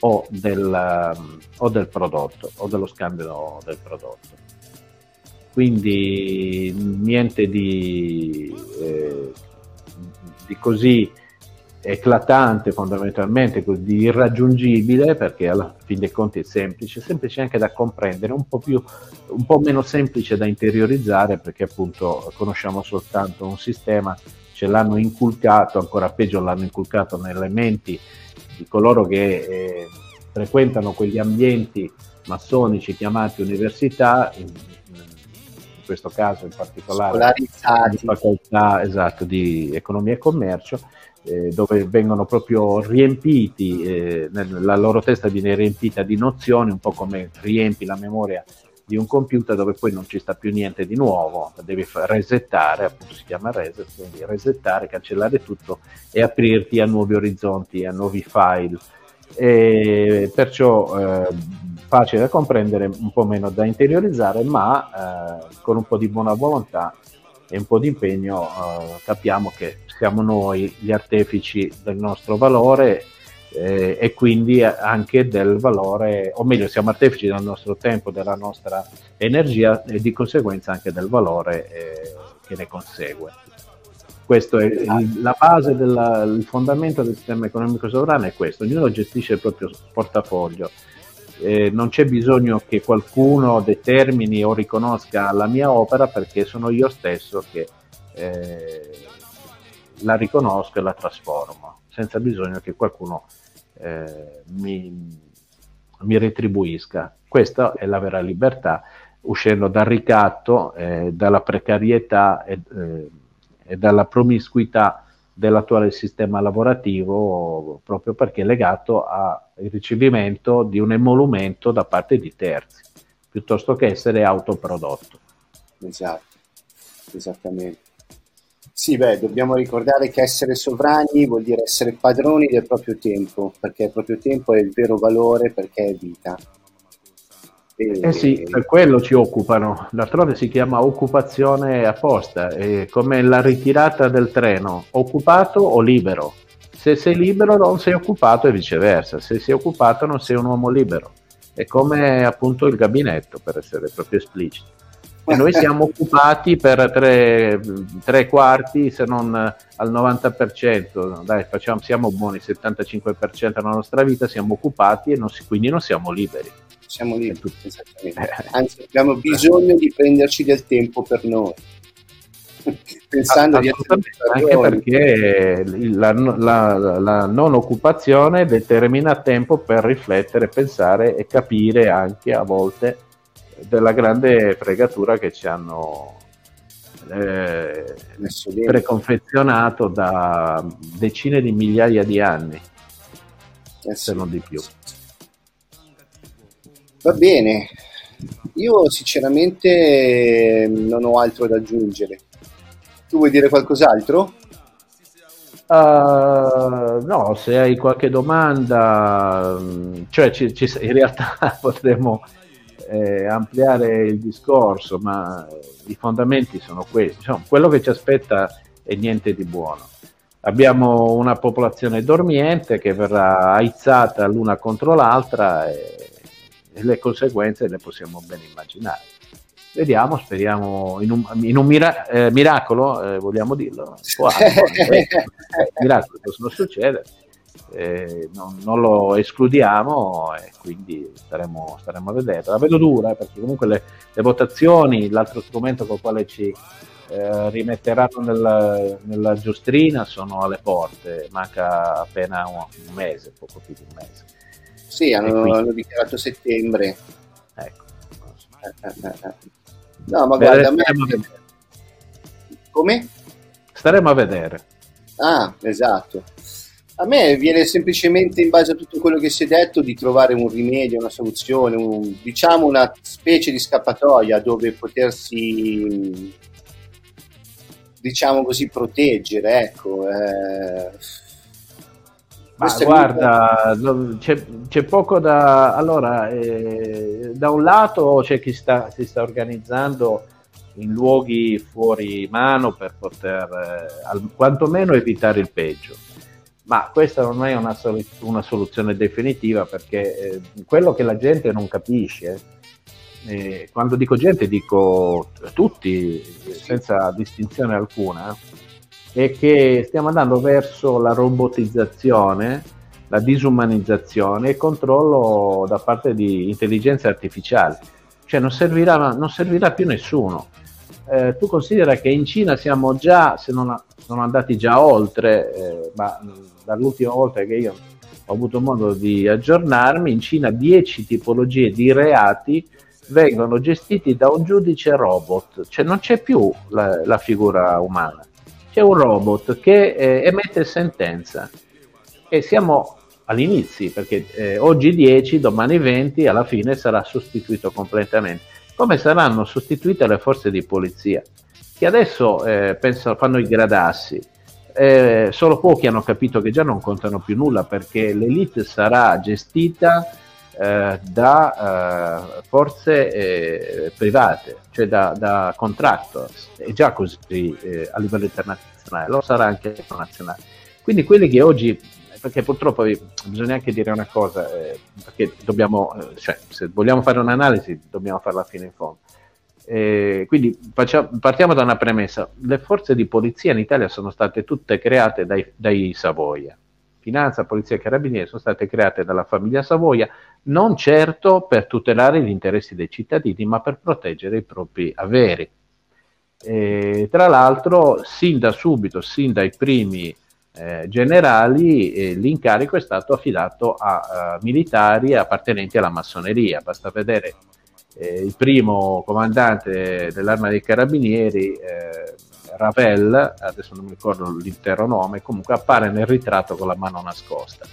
o del, um, o del prodotto o dello scambio del prodotto. Quindi niente di, eh, di così eclatante fondamentalmente, di irraggiungibile, perché alla fin dei conti è semplice, semplice anche da comprendere, un po, più, un po' meno semplice da interiorizzare, perché appunto conosciamo soltanto un sistema, ce l'hanno inculcato, ancora peggio l'hanno inculcato nelle menti di coloro che eh, frequentano quegli ambienti massonici chiamati università, in, in questo caso in particolare di facoltà esatto, di economia e commercio, eh, dove vengono proprio riempiti, eh, la loro testa viene riempita di nozioni, un po' come riempi la memoria di un computer dove poi non ci sta più niente di nuovo, devi resettare, appunto si chiama reset, quindi resettare, cancellare tutto e aprirti a nuovi orizzonti, a nuovi file. E perciò eh, facile da comprendere, un po' meno da interiorizzare, ma eh, con un po' di buona volontà e un po' di impegno eh, capiamo che siamo noi gli artefici del nostro valore eh, e quindi anche del valore, o meglio, siamo artefici del nostro tempo, della nostra energia e di conseguenza anche del valore eh, che ne consegue. Questo è la base, della, il fondamento del sistema economico sovrano è questo, ognuno gestisce il proprio portafoglio. Eh, non c'è bisogno che qualcuno determini o riconosca la mia opera perché sono io stesso che eh, la riconosco e la trasformo, senza bisogno che qualcuno eh, mi, mi, retribuisca. Questa è la vera libertà, uscendo dal ricatto, eh, dalla precarietà e, eh, e dalla promiscuità dell'attuale sistema lavorativo proprio perché è legato al ricevimento di un emolumento da parte di terzi piuttosto che essere autoprodotto. Esatto, esattamente. Sì, beh, dobbiamo ricordare che essere sovrani vuol dire essere padroni del proprio tempo, perché il proprio tempo è il vero valore perché è vita. E... Eh sì, per quello ci occupano. D'altronde si chiama occupazione apposta, è come la ritirata del treno, occupato o libero. Se sei libero non sei occupato e viceversa, se sei occupato non sei un uomo libero. È come appunto il gabinetto, per essere proprio espliciti e noi siamo occupati per tre, tre, quarti se non al 90%, dai facciamo, siamo buoni, 75% della nostra vita siamo occupati e non si, quindi non siamo liberi. Siamo liberi, esattamente. Anzi abbiamo bisogno di prenderci del tempo per noi. Pensando di essere anche perché la, la, la non occupazione determina tempo per riflettere, pensare e capire anche a volte della grande fregatura che ci hanno eh, preconfezionato da decine di migliaia di anni, eh se non di più. Va bene, io sinceramente non ho altro da aggiungere. Tu vuoi dire qualcos'altro? Uh, no, se hai qualche domanda, mm, cioè ci, ci, in realtà potremmo eh, ampliare il discorso, ma i fondamenti sono questi. Insomma, quello che ci aspetta è niente di buono. Abbiamo una popolazione dormiente che verrà aizzata l'una contro l'altra e, e le conseguenze le possiamo ben immaginare. Vediamo, speriamo in un, in un mira- eh, miracolo, eh, vogliamo dirlo. Può, eh, miracoli possono succedere, eh, non, non, lo escludiamo e quindi staremo, staremo, a vedere. La vedo dura perché comunque le, le votazioni, l'altro strumento con il quale ci eh, rimetteranno nella, nella, giostrina sono alle porte, manca appena un, un mese, poco più di un mese. Sì, hanno, quindi... hanno dichiarato settembre. Ecco. Eh, eh, eh, No, ma guarda, me... Come? Staremo a vedere. Ah, esatto. A me viene semplicemente in base a tutto quello che si è detto di trovare un rimedio, una soluzione, un, diciamo una specie di scappatoia dove potersi, diciamo così, proteggere. Ecco. Eh, ma guarda, c'è, c'è, poco da... Allora, eh, da un lato c'è chi sta, si sta organizzando in luoghi fuori mano per poter eh, al, quantomeno evitare il peggio. Ma questa non è una, sol- una soluzione definitiva perché eh, quello che la gente non capisce, eh, quando dico gente dico tutti, senza distinzione alcuna, è che stiamo andando verso la robotizzazione, la disumanizzazione e il controllo da parte di intelligenze artificiali. Cioè non servirà, non servirà più nessuno. Eh, tu considera che in Cina siamo già, se non sono andati già oltre, eh, ma dall'ultima volta che io ho avuto modo di aggiornarmi, in Cina 10 tipologie di reati vengono gestiti da un giudice robot, cioè non c'è più la, la figura umana. C'è un robot che eh, emette sentenza. E siamo all'inizio perché eh, oggi 10, domani 20, alla fine sarà sostituito completamente. Come saranno sostituite le forze di polizia che adesso eh, penso, fanno i gradassi. Eh, solo pochi hanno capito che già non contano più nulla perché l'elite sarà gestita eh, da eh, forze eh, private, cioè da, da contractors, è già così eh, a livello internazionale, lo sarà anche nazionale. Quindi quelli che oggi, perché purtroppo bisogna anche dire una cosa, eh, perché dobbiamo, eh, cioè, se vogliamo fare un'analisi dobbiamo farla fino in fondo. Eh, quindi facciamo, partiamo da una premessa: le forze di polizia in Italia sono state tutte create dai, dai Savoia. Finanza, Polizia e Carabinieri sono state create dalla famiglia Savoia non certo per tutelare gli interessi dei cittadini, ma per proteggere i propri averi. E, tra l'altro, sin da subito, sin dai primi eh, generali, eh, l'incarico è stato affidato a, a, militari appartenenti alla massoneria. Basta vedere eh, il primo comandante dell'arma dei carabinieri, eh, Ravel, adesso non mi ricordo l'intero nome, comunque appare nel ritratto con la mano nascosta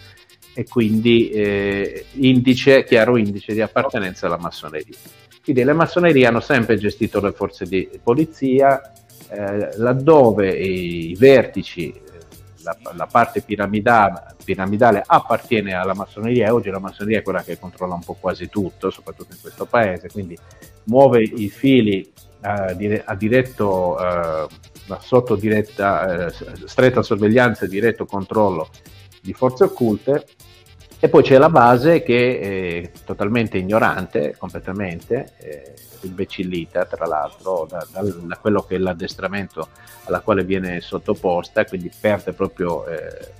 e quindi eh, indice, chiaro indice di appartenenza alla massoneria. Quindi le massonerie hanno sempre gestito le forze di polizia, eh, laddove i, vertici, eh, la, la, parte piramidale, piramidale, appartiene alla massoneria oggi la massoneria è quella che controlla un po' quasi tutto, soprattutto in questo paese, quindi muove i fili eh, a diretto, eh, sotto diretta, eh, stretta sorveglianza e diretto controllo di forze occulte. E poi c'è la base che è totalmente ignorante, completamente, eh, imbecillita tra l'altro da, da, da, quello che è l'addestramento alla quale viene sottoposta, quindi perde proprio eh,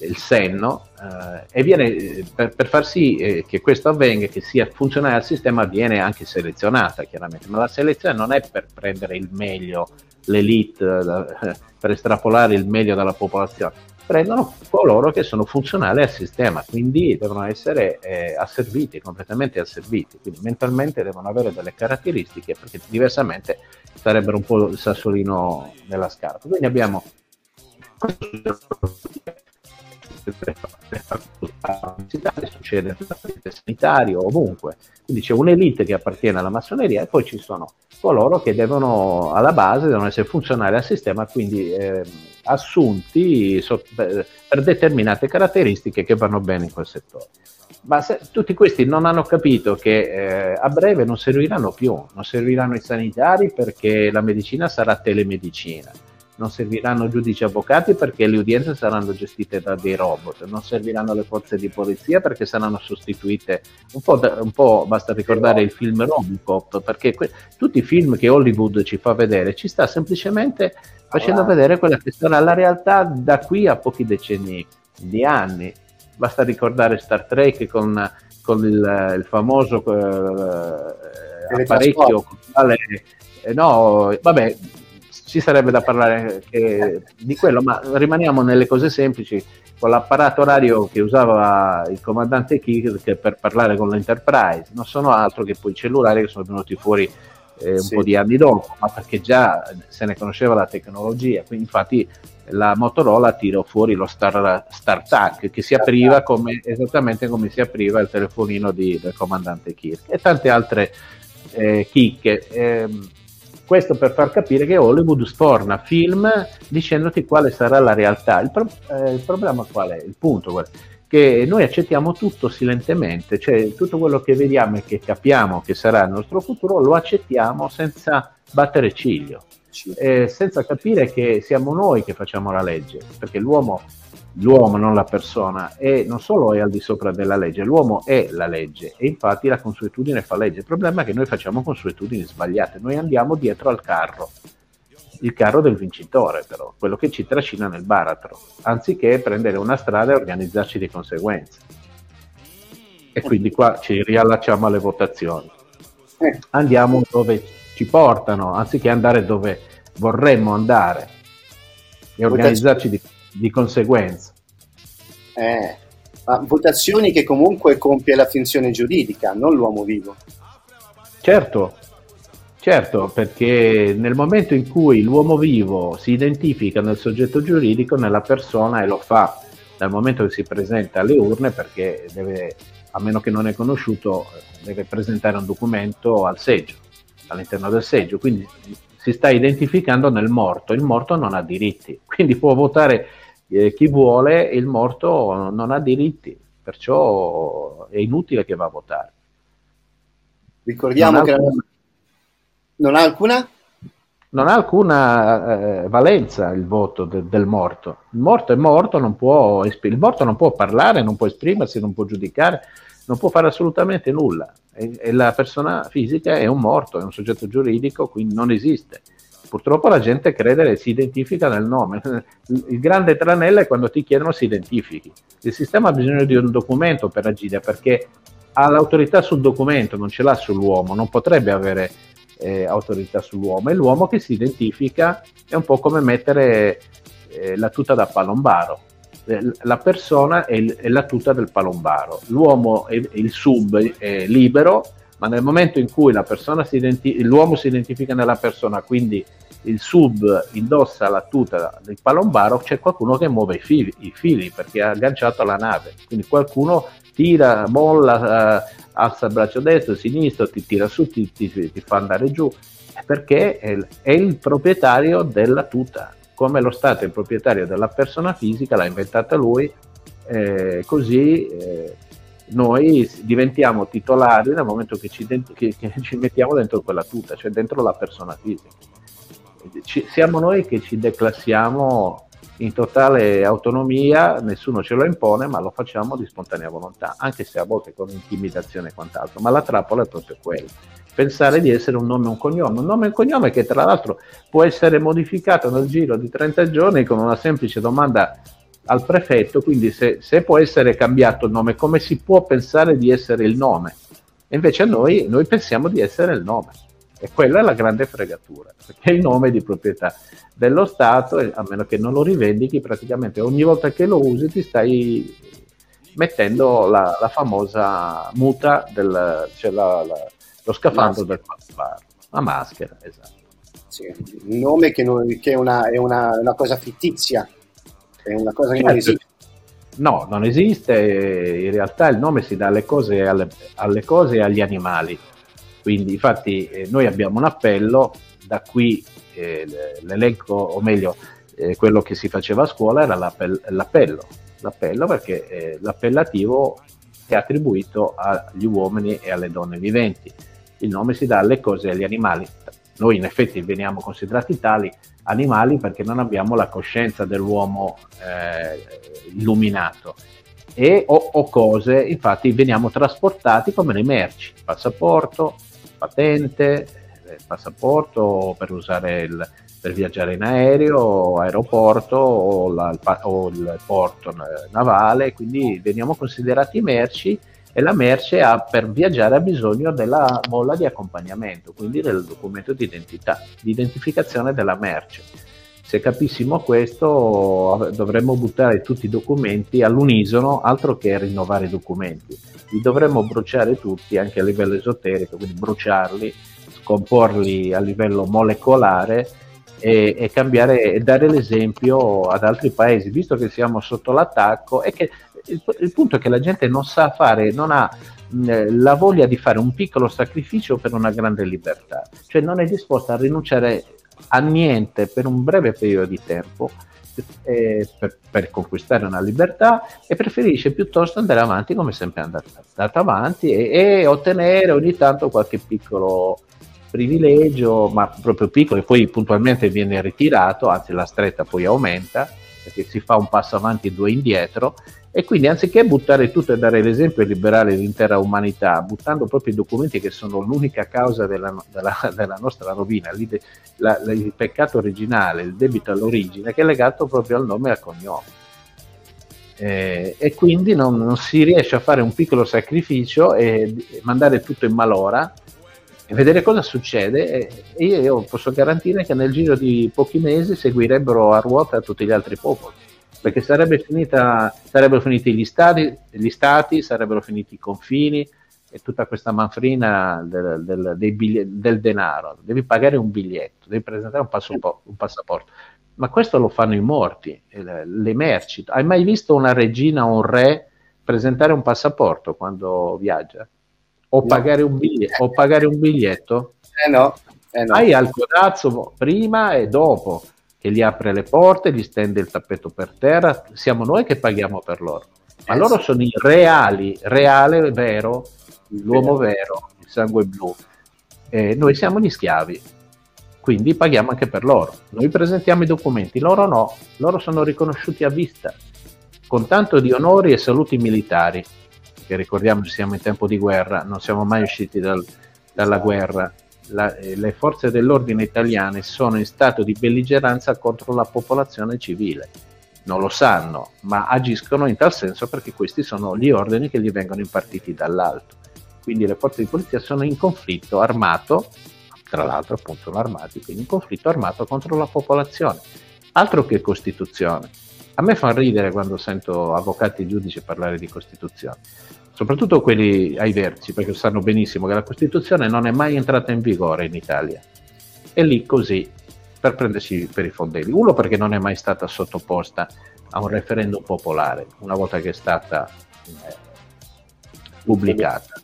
il senno eh, e viene, per, per, far sì eh, che questo avvenga, che sia funzionale al sistema, viene anche selezionata chiaramente, ma la selezione non è per prendere il meglio, l'elite, per estrapolare il meglio dalla popolazione, prendono coloro che sono funzionali al sistema, quindi devono essere eh, asserviti, completamente asserviti, quindi mentalmente devono avere delle caratteristiche perché diversamente sarebbero un po' il sassolino nella scarpa. Quindi abbiamo succede nell'ambiente sanitario, ovunque. Quindi c'è un'elite che appartiene alla massoneria e poi ci sono coloro che devono, alla base, devono essere funzionali al sistema, quindi eh, assunti so, per, per determinate caratteristiche che vanno bene in quel settore. Ma se, tutti questi non hanno capito che eh, a breve non serviranno più, non serviranno i sanitari perché la medicina sarà telemedicina non serviranno giudici avvocati perché le udienze saranno gestite da dei robot, non serviranno le forze di polizia perché saranno sostituite, un po', da, un po basta ricordare il film Robocop, perché que- tutti i film che Hollywood ci fa vedere ci sta semplicemente facendo vedere quella che sarà la realtà da qui a pochi decenni di anni. Basta ricordare Star Trek con, con il, il, famoso eh, apparecchio, quale, eh, no, vabbè, ci sarebbe da parlare di quello, ma rimaniamo nelle cose semplici con l'apparato orario che usava il comandante Kirk per parlare con l'Enterprise, non sono altro che poi i cellulari che sono venuti fuori eh, un sì. po' di anni dopo, ma perché già se ne conosceva la tecnologia, quindi infatti la Motorola tirò fuori lo Star, StarTAC che si apriva come, esattamente come si apriva il telefonino di, del comandante Kirk e tante altre eh, chicche. Eh, questo per far capire che Hollywood sforna film dicendoti quale sarà la realtà. Il, pro- eh, il problema qual è? Il punto qual è? Che noi accettiamo tutto silentemente, cioè tutto quello che vediamo e che capiamo che sarà il nostro futuro lo accettiamo senza battere ciglio, eh, senza capire che siamo noi che facciamo la legge, perché l'uomo l'uomo, non la persona, e non solo è al di sopra della legge, l'uomo è la legge e infatti la consuetudine fa legge. Il problema è che noi facciamo consuetudini sbagliate, noi andiamo dietro al carro, il carro del vincitore però, quello che ci trascina nel baratro, anziché prendere una strada e organizzarci di conseguenza. E quindi qua ci riallacciamo alle votazioni. Andiamo dove ci portano, anziché andare dove vorremmo andare e organizzarci di conseguenza di conseguenza. Eh, ma votazioni che comunque compie la finzione giuridica, non l'uomo vivo. Certo, certo, perché nel momento in cui l'uomo vivo si identifica nel soggetto giuridico, nella persona e lo fa dal momento che si presenta alle urne, perché deve, a meno che non è conosciuto, deve presentare un documento al seggio, all'interno del seggio, quindi si sta identificando nel morto, il morto non ha diritti, quindi può votare eh, chi vuole, il morto non ha diritti, perciò è inutile che va a votare. Ricordiamo non che alcuna... non ha alcuna? Non ha alcuna eh, valenza il voto de- del morto. Il morto è morto, non può il morto non può parlare, non può esprimersi, non può giudicare, non può fare assolutamente nulla. E, e la persona fisica è un morto, è un soggetto giuridico, quindi non esiste. Purtroppo la gente crede e si identifica nel nome. Il grande tranello è quando ti chiedono si identifichi. Il sistema ha bisogno di un documento per agire perché ha l'autorità sul documento, non ce l'ha sull'uomo, non potrebbe avere eh, autorità sull'uomo. E l'uomo che si identifica è un po' come mettere eh, la tuta da palombaro. La persona è, il, è, la tuta del palombaro, l'uomo è il sub è libero ma nel momento in cui si identi- l'uomo si identifica nella persona, quindi il sub indossa la tuta del palombaro, c'è qualcuno che muove i fili, i fili perché ha agganciato la nave. Quindi qualcuno tira, molla, eh, alza il braccio destro, sinistro, ti tira su, ti, ti, ti fa andare giù, perché è, è, il proprietario della tuta. Come lo Stato è il proprietario della persona fisica, l'ha inventata lui, eh, così eh, noi diventiamo titolari nel momento che ci, che, che ci, mettiamo dentro quella tuta, cioè dentro la persona fisica. Ci, siamo noi che ci declassiamo in totale autonomia, nessuno ce lo impone, ma lo facciamo di spontanea volontà, anche se a volte con intimidazione e quant'altro. Ma la trappola è proprio quella. Pensare di essere un nome e un cognome, un nome e un cognome che tra l'altro può essere modificato nel giro di 30 giorni con una semplice domanda al prefetto, quindi se, se, può essere cambiato il nome, come si può pensare di essere il nome? E invece noi, noi pensiamo di essere il nome. E quella è la grande fregatura, perché il nome è di proprietà dello Stato, a meno che non lo rivendichi, praticamente ogni volta che lo usi ti stai mettendo la, la famosa muta, del, cioè la, la, lo scafandro del quattro la maschera, esatto. Sì, il nome che, non, che è, una, è una, una cosa fittizia, è una cosa che certo. non esiste. no, non esiste, in realtà il nome si dà alle cose, alle, alle cose e agli animali. Quindi infatti eh, noi abbiamo un appello, da qui eh, l'elenco, o meglio, eh, quello che si faceva a scuola era l'appello, l'appello, l'appello perché eh, l'appellativo è attribuito agli uomini e alle donne viventi. Il nome si dà alle cose e agli animali. Noi in effetti veniamo considerati tali animali perché non abbiamo la coscienza dell'uomo eh, illuminato e o, o, cose, infatti veniamo trasportati come le merci, passaporto, patente, eh, passaporto per usare il, per viaggiare in aereo, aeroporto o, la, o il porto navale, quindi veniamo considerati merci e la merce ha, per viaggiare ha bisogno della molla di accompagnamento, quindi del documento di identità, di identificazione della merce. Se capissimo questo dovremmo buttare tutti i documenti all'unisono, altro che rinnovare i documenti. Li dovremmo bruciare tutti anche a livello esoterico, quindi bruciarli, scomporli a livello molecolare e, e, cambiare e dare l'esempio ad altri paesi, visto che siamo sotto l'attacco e che il, il punto è che la gente non sa fare, non ha la voglia di fare un piccolo sacrificio per una grande libertà, cioè non è disposta a rinunciare a niente per un breve periodo di tempo eh, per, per, conquistare una libertà e preferisce piuttosto andare avanti come sempre è andato, andato avanti e, e, ottenere ogni tanto qualche piccolo privilegio, ma proprio piccolo, e poi puntualmente viene ritirato, anzi la stretta poi aumenta, perché si fa un passo avanti e due indietro, e quindi anziché buttare tutto e dare l'esempio e liberare l'intera umanità, buttando proprio i documenti che sono l'unica causa della, della, della nostra rovina, la, la, il peccato originale, il debito all'origine, che è legato proprio al nome e al cognome. Eh, e quindi non, non, si riesce a fare un piccolo sacrificio e mandare tutto in malora e vedere cosa succede e io, posso garantire che nel giro di pochi mesi seguirebbero a ruota tutti gli altri popoli perché sarebbe finita, sarebbero finiti gli stati, gli stati, sarebbero finiti i confini e tutta questa manfrina del, del, bigli- del, denaro. Devi pagare un biglietto, devi presentare un, passaporto. Un passaporto. Ma questo lo fanno i morti, le, le merci. Hai mai visto una regina o un re presentare un passaporto quando viaggia? O, no. pagare, un biglietto, o pagare un biglietto? Eh no, eh no. Hai al codazzo prima e dopo che gli apre le porte, gli stende il tappeto per terra, siamo noi che paghiamo per loro. Ma eh, loro sì. sono i reali, reale, vero, l'uomo vero, il sangue blu. E noi siamo gli schiavi, quindi paghiamo anche per loro. Noi presentiamo i documenti, loro no, loro sono riconosciuti a vista, con tanto di onori e saluti militari che ricordiamoci siamo in tempo di guerra, non siamo mai usciti dal, dalla guerra, la, eh, le forze dell'ordine italiane sono in stato di belligeranza contro la popolazione civile. Non lo sanno, ma agiscono in tal senso perché questi sono gli ordini che gli vengono impartiti dall'alto. Quindi le forze di polizia sono in conflitto armato, tra l'altro appunto sono armati, quindi in conflitto armato contro la popolazione. Altro che Costituzione. A me fa ridere quando sento avvocati e giudici parlare di Costituzione soprattutto quelli ai vertici, perché sanno benissimo che la Costituzione non è mai entrata in vigore in Italia. E lì così, per prendersi per i fondelli. Uno perché non è mai stata sottoposta a un referendum popolare, una volta che è stata eh, pubblicata,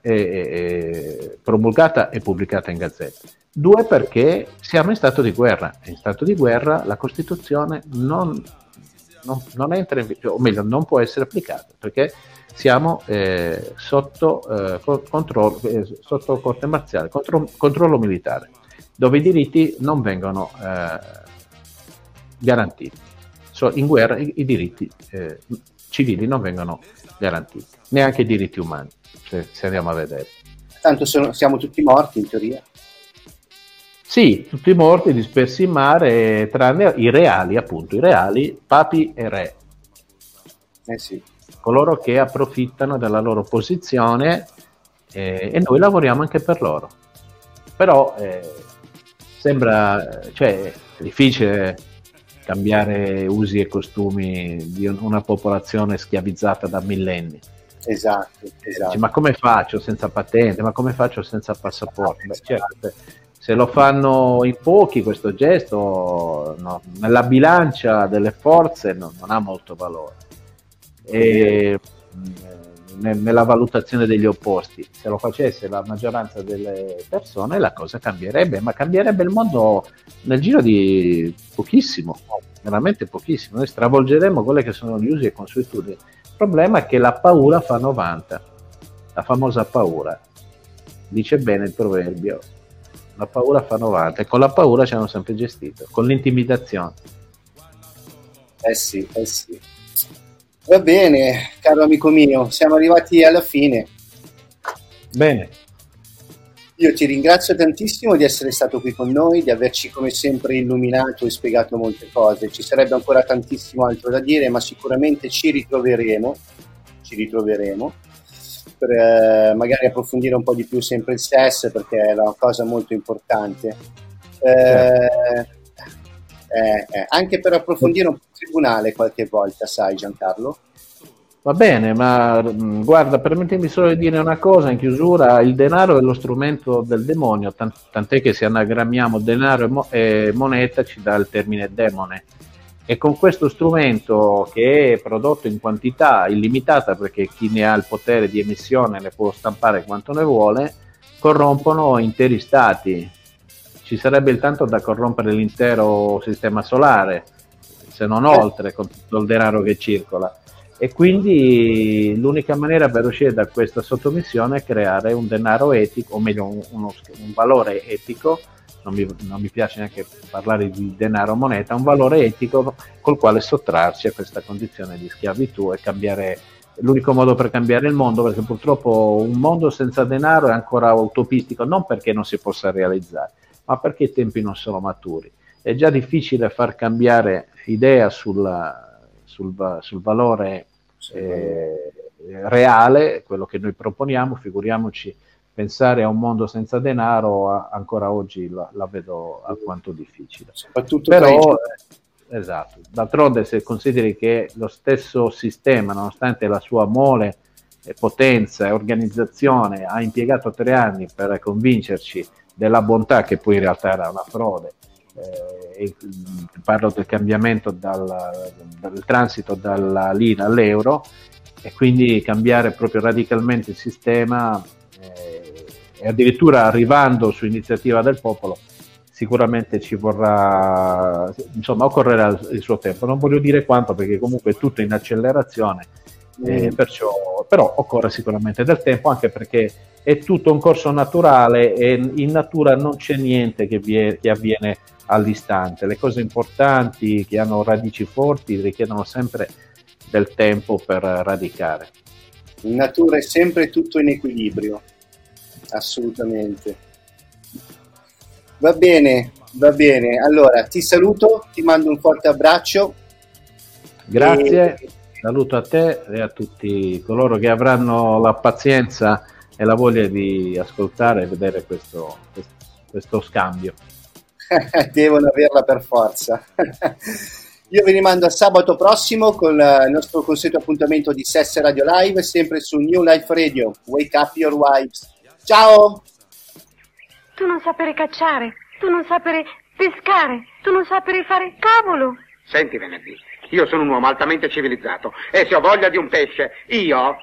e, e, promulgata e pubblicata in gazzetta. Due perché siamo in stato di guerra. In stato di guerra la Costituzione non, non, non entra in vigore, o meglio, non può essere applicata, perché siamo eh, sotto, eh, controllo, eh, sotto corte marziale, contro, controllo militare, dove i diritti non vengono eh, garantiti. So, in guerra i, i diritti eh, civili non vengono garantiti, neanche i diritti umani, cioè, se andiamo a vedere. Tanto sono, siamo tutti morti in teoria. Sì, tutti morti, dispersi in mare, tranne i reali, appunto, i reali, papi e re. Eh sì coloro che approfittano della loro posizione eh, e noi lavoriamo anche per loro. Però eh, sembra, cioè, difficile cambiare usi e costumi di una popolazione schiavizzata da millenni. Esatto, esatto. ma come faccio senza patente? Ma come faccio senza passaporto? Beh, certo, se lo fanno in pochi questo gesto, no, nella bilancia delle forze no, non ha molto valore e, nella valutazione degli opposti. Se lo facesse la maggioranza delle persone la cosa cambierebbe, ma cambierebbe il mondo nel giro di pochissimo, veramente pochissimo. Noi stravolgeremo quelle che sono gli usi e consuetudini. Il problema è che la paura fa 90, la famosa paura. Dice bene il proverbio, la paura fa 90 e con la paura ci hanno sempre gestito, con l'intimidazione. Eh sì, eh sì. Va bene, caro amico mio, siamo arrivati alla fine. Bene. Io ti ringrazio tantissimo di essere stato qui con noi, di averci come sempre illuminato e spiegato molte cose. Ci sarebbe ancora tantissimo altro da dire, ma sicuramente ci ritroveremo, ci ritroveremo per eh, magari approfondire un po' di più sempre il SES perché è una cosa molto importante. Eh, certo. Eh, eh, anche per approfondire un po' il tribunale qualche volta, sai Giancarlo? Va bene, ma mm, guarda, permettimi solo di dire una cosa in chiusura, il denaro è lo strumento del demonio, tant'è che se anagrammiamo denaro e, mo- e moneta ci dà il termine demone. E con questo strumento che è prodotto in quantità illimitata, perché chi ne ha il potere di emissione ne può stampare quanto ne vuole, corrompono interi stati, ci sarebbe il tanto da corrompere l'intero sistema solare, se non oltre, con tutto il denaro che circola. E quindi l'unica maniera per uscire da questa sottomissione è creare un denaro etico, o meglio un, uno, un valore etico, non mi, non mi, piace neanche parlare di denaro moneta, un valore etico col quale sottrarci a questa condizione di schiavitù e cambiare l'unico modo per cambiare il mondo, perché purtroppo un mondo senza denaro è ancora utopistico, non perché non si possa realizzare, ma perché i tempi non sono maturi. È già difficile far cambiare idea sulla, sul, sul, valore eh, reale, quello che noi proponiamo, figuriamoci pensare a un mondo senza denaro a, ancora oggi la, la, vedo alquanto difficile. Soprattutto Però, eh, esatto, d'altronde se consideri che lo stesso sistema, nonostante la sua mole potenza e organizzazione, ha impiegato tre anni per convincerci della bontà che poi in realtà era una frode. Eh, parlo del cambiamento dal, dal transito dalla lira all'euro e quindi cambiare proprio radicalmente il sistema e addirittura arrivando su iniziativa del popolo sicuramente ci vorrà insomma occorrerà il suo tempo non voglio dire quanto perché comunque è tutto in accelerazione eh, perciò, però occorre sicuramente del tempo anche perché è tutto un corso naturale e in natura non c'è niente che, vie, che avviene all'istante. Le cose importanti che hanno radici forti richiedono sempre del tempo per radicare. In natura è sempre tutto in equilibrio, assolutamente. Va bene, va bene. Allora ti saluto, ti mando un forte abbraccio. Grazie, e... saluto a te e a tutti coloro che avranno la pazienza e la voglia di ascoltare e vedere questo, questo, scambio. Devono averla per forza. Io vi rimando a sabato prossimo con il nostro consueto appuntamento di Sesse Radio Live, sempre su New Life Radio. Wake up your wives. Ciao! Tu non sapere cacciare, tu non sapere pescare, tu non sapere fare cavolo. Senti, venerdì, io sono un uomo altamente civilizzato e se ho voglia di un pesce, io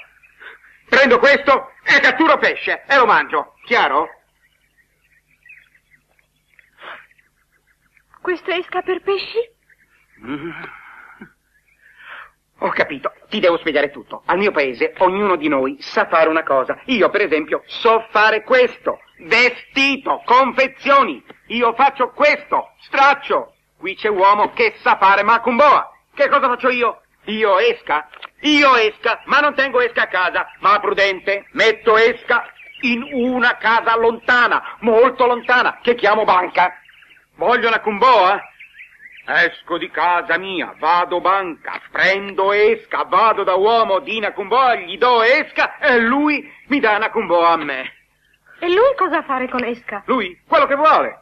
Prendo questo e catturo pesce e lo mangio, chiaro? Questo esca per pesci? Mm. Ho capito, ti devo spiegare tutto. Al mio paese ognuno di noi sa fare una cosa. Io, per esempio, so fare questo. Vestito, confezioni. Io faccio questo, straccio. Qui c'è uomo che sa fare macumboa. Che cosa faccio io? Io esca io esca, ma non tengo esca a casa, ma prudente, metto esca in una casa lontana, molto lontana, che chiamo banca. Voglio una cumboa? Esco di casa mia, vado banca, prendo esca, vado da uomo di una cumboa, gli do esca e lui mi dà una cumboa a me. E lui cosa fare con esca? Lui, quello che vuole.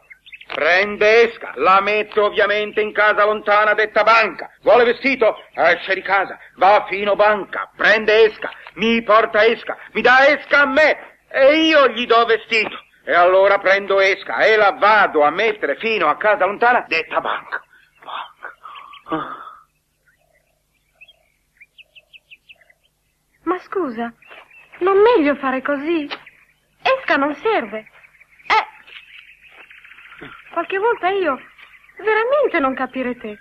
Prende esca, la metto ovviamente in casa lontana detta banca. Vuole vestito? Esce di casa, va fino banca, prende esca, mi porta esca, mi dà esca a me e io gli do vestito. E allora prendo esca e la vado a mettere fino a casa lontana detta banca. Banca. Ma scusa, non meglio fare così? Esca non serve. Eh. Qualche volta io veramente non capire te.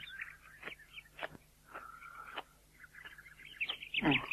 Eh.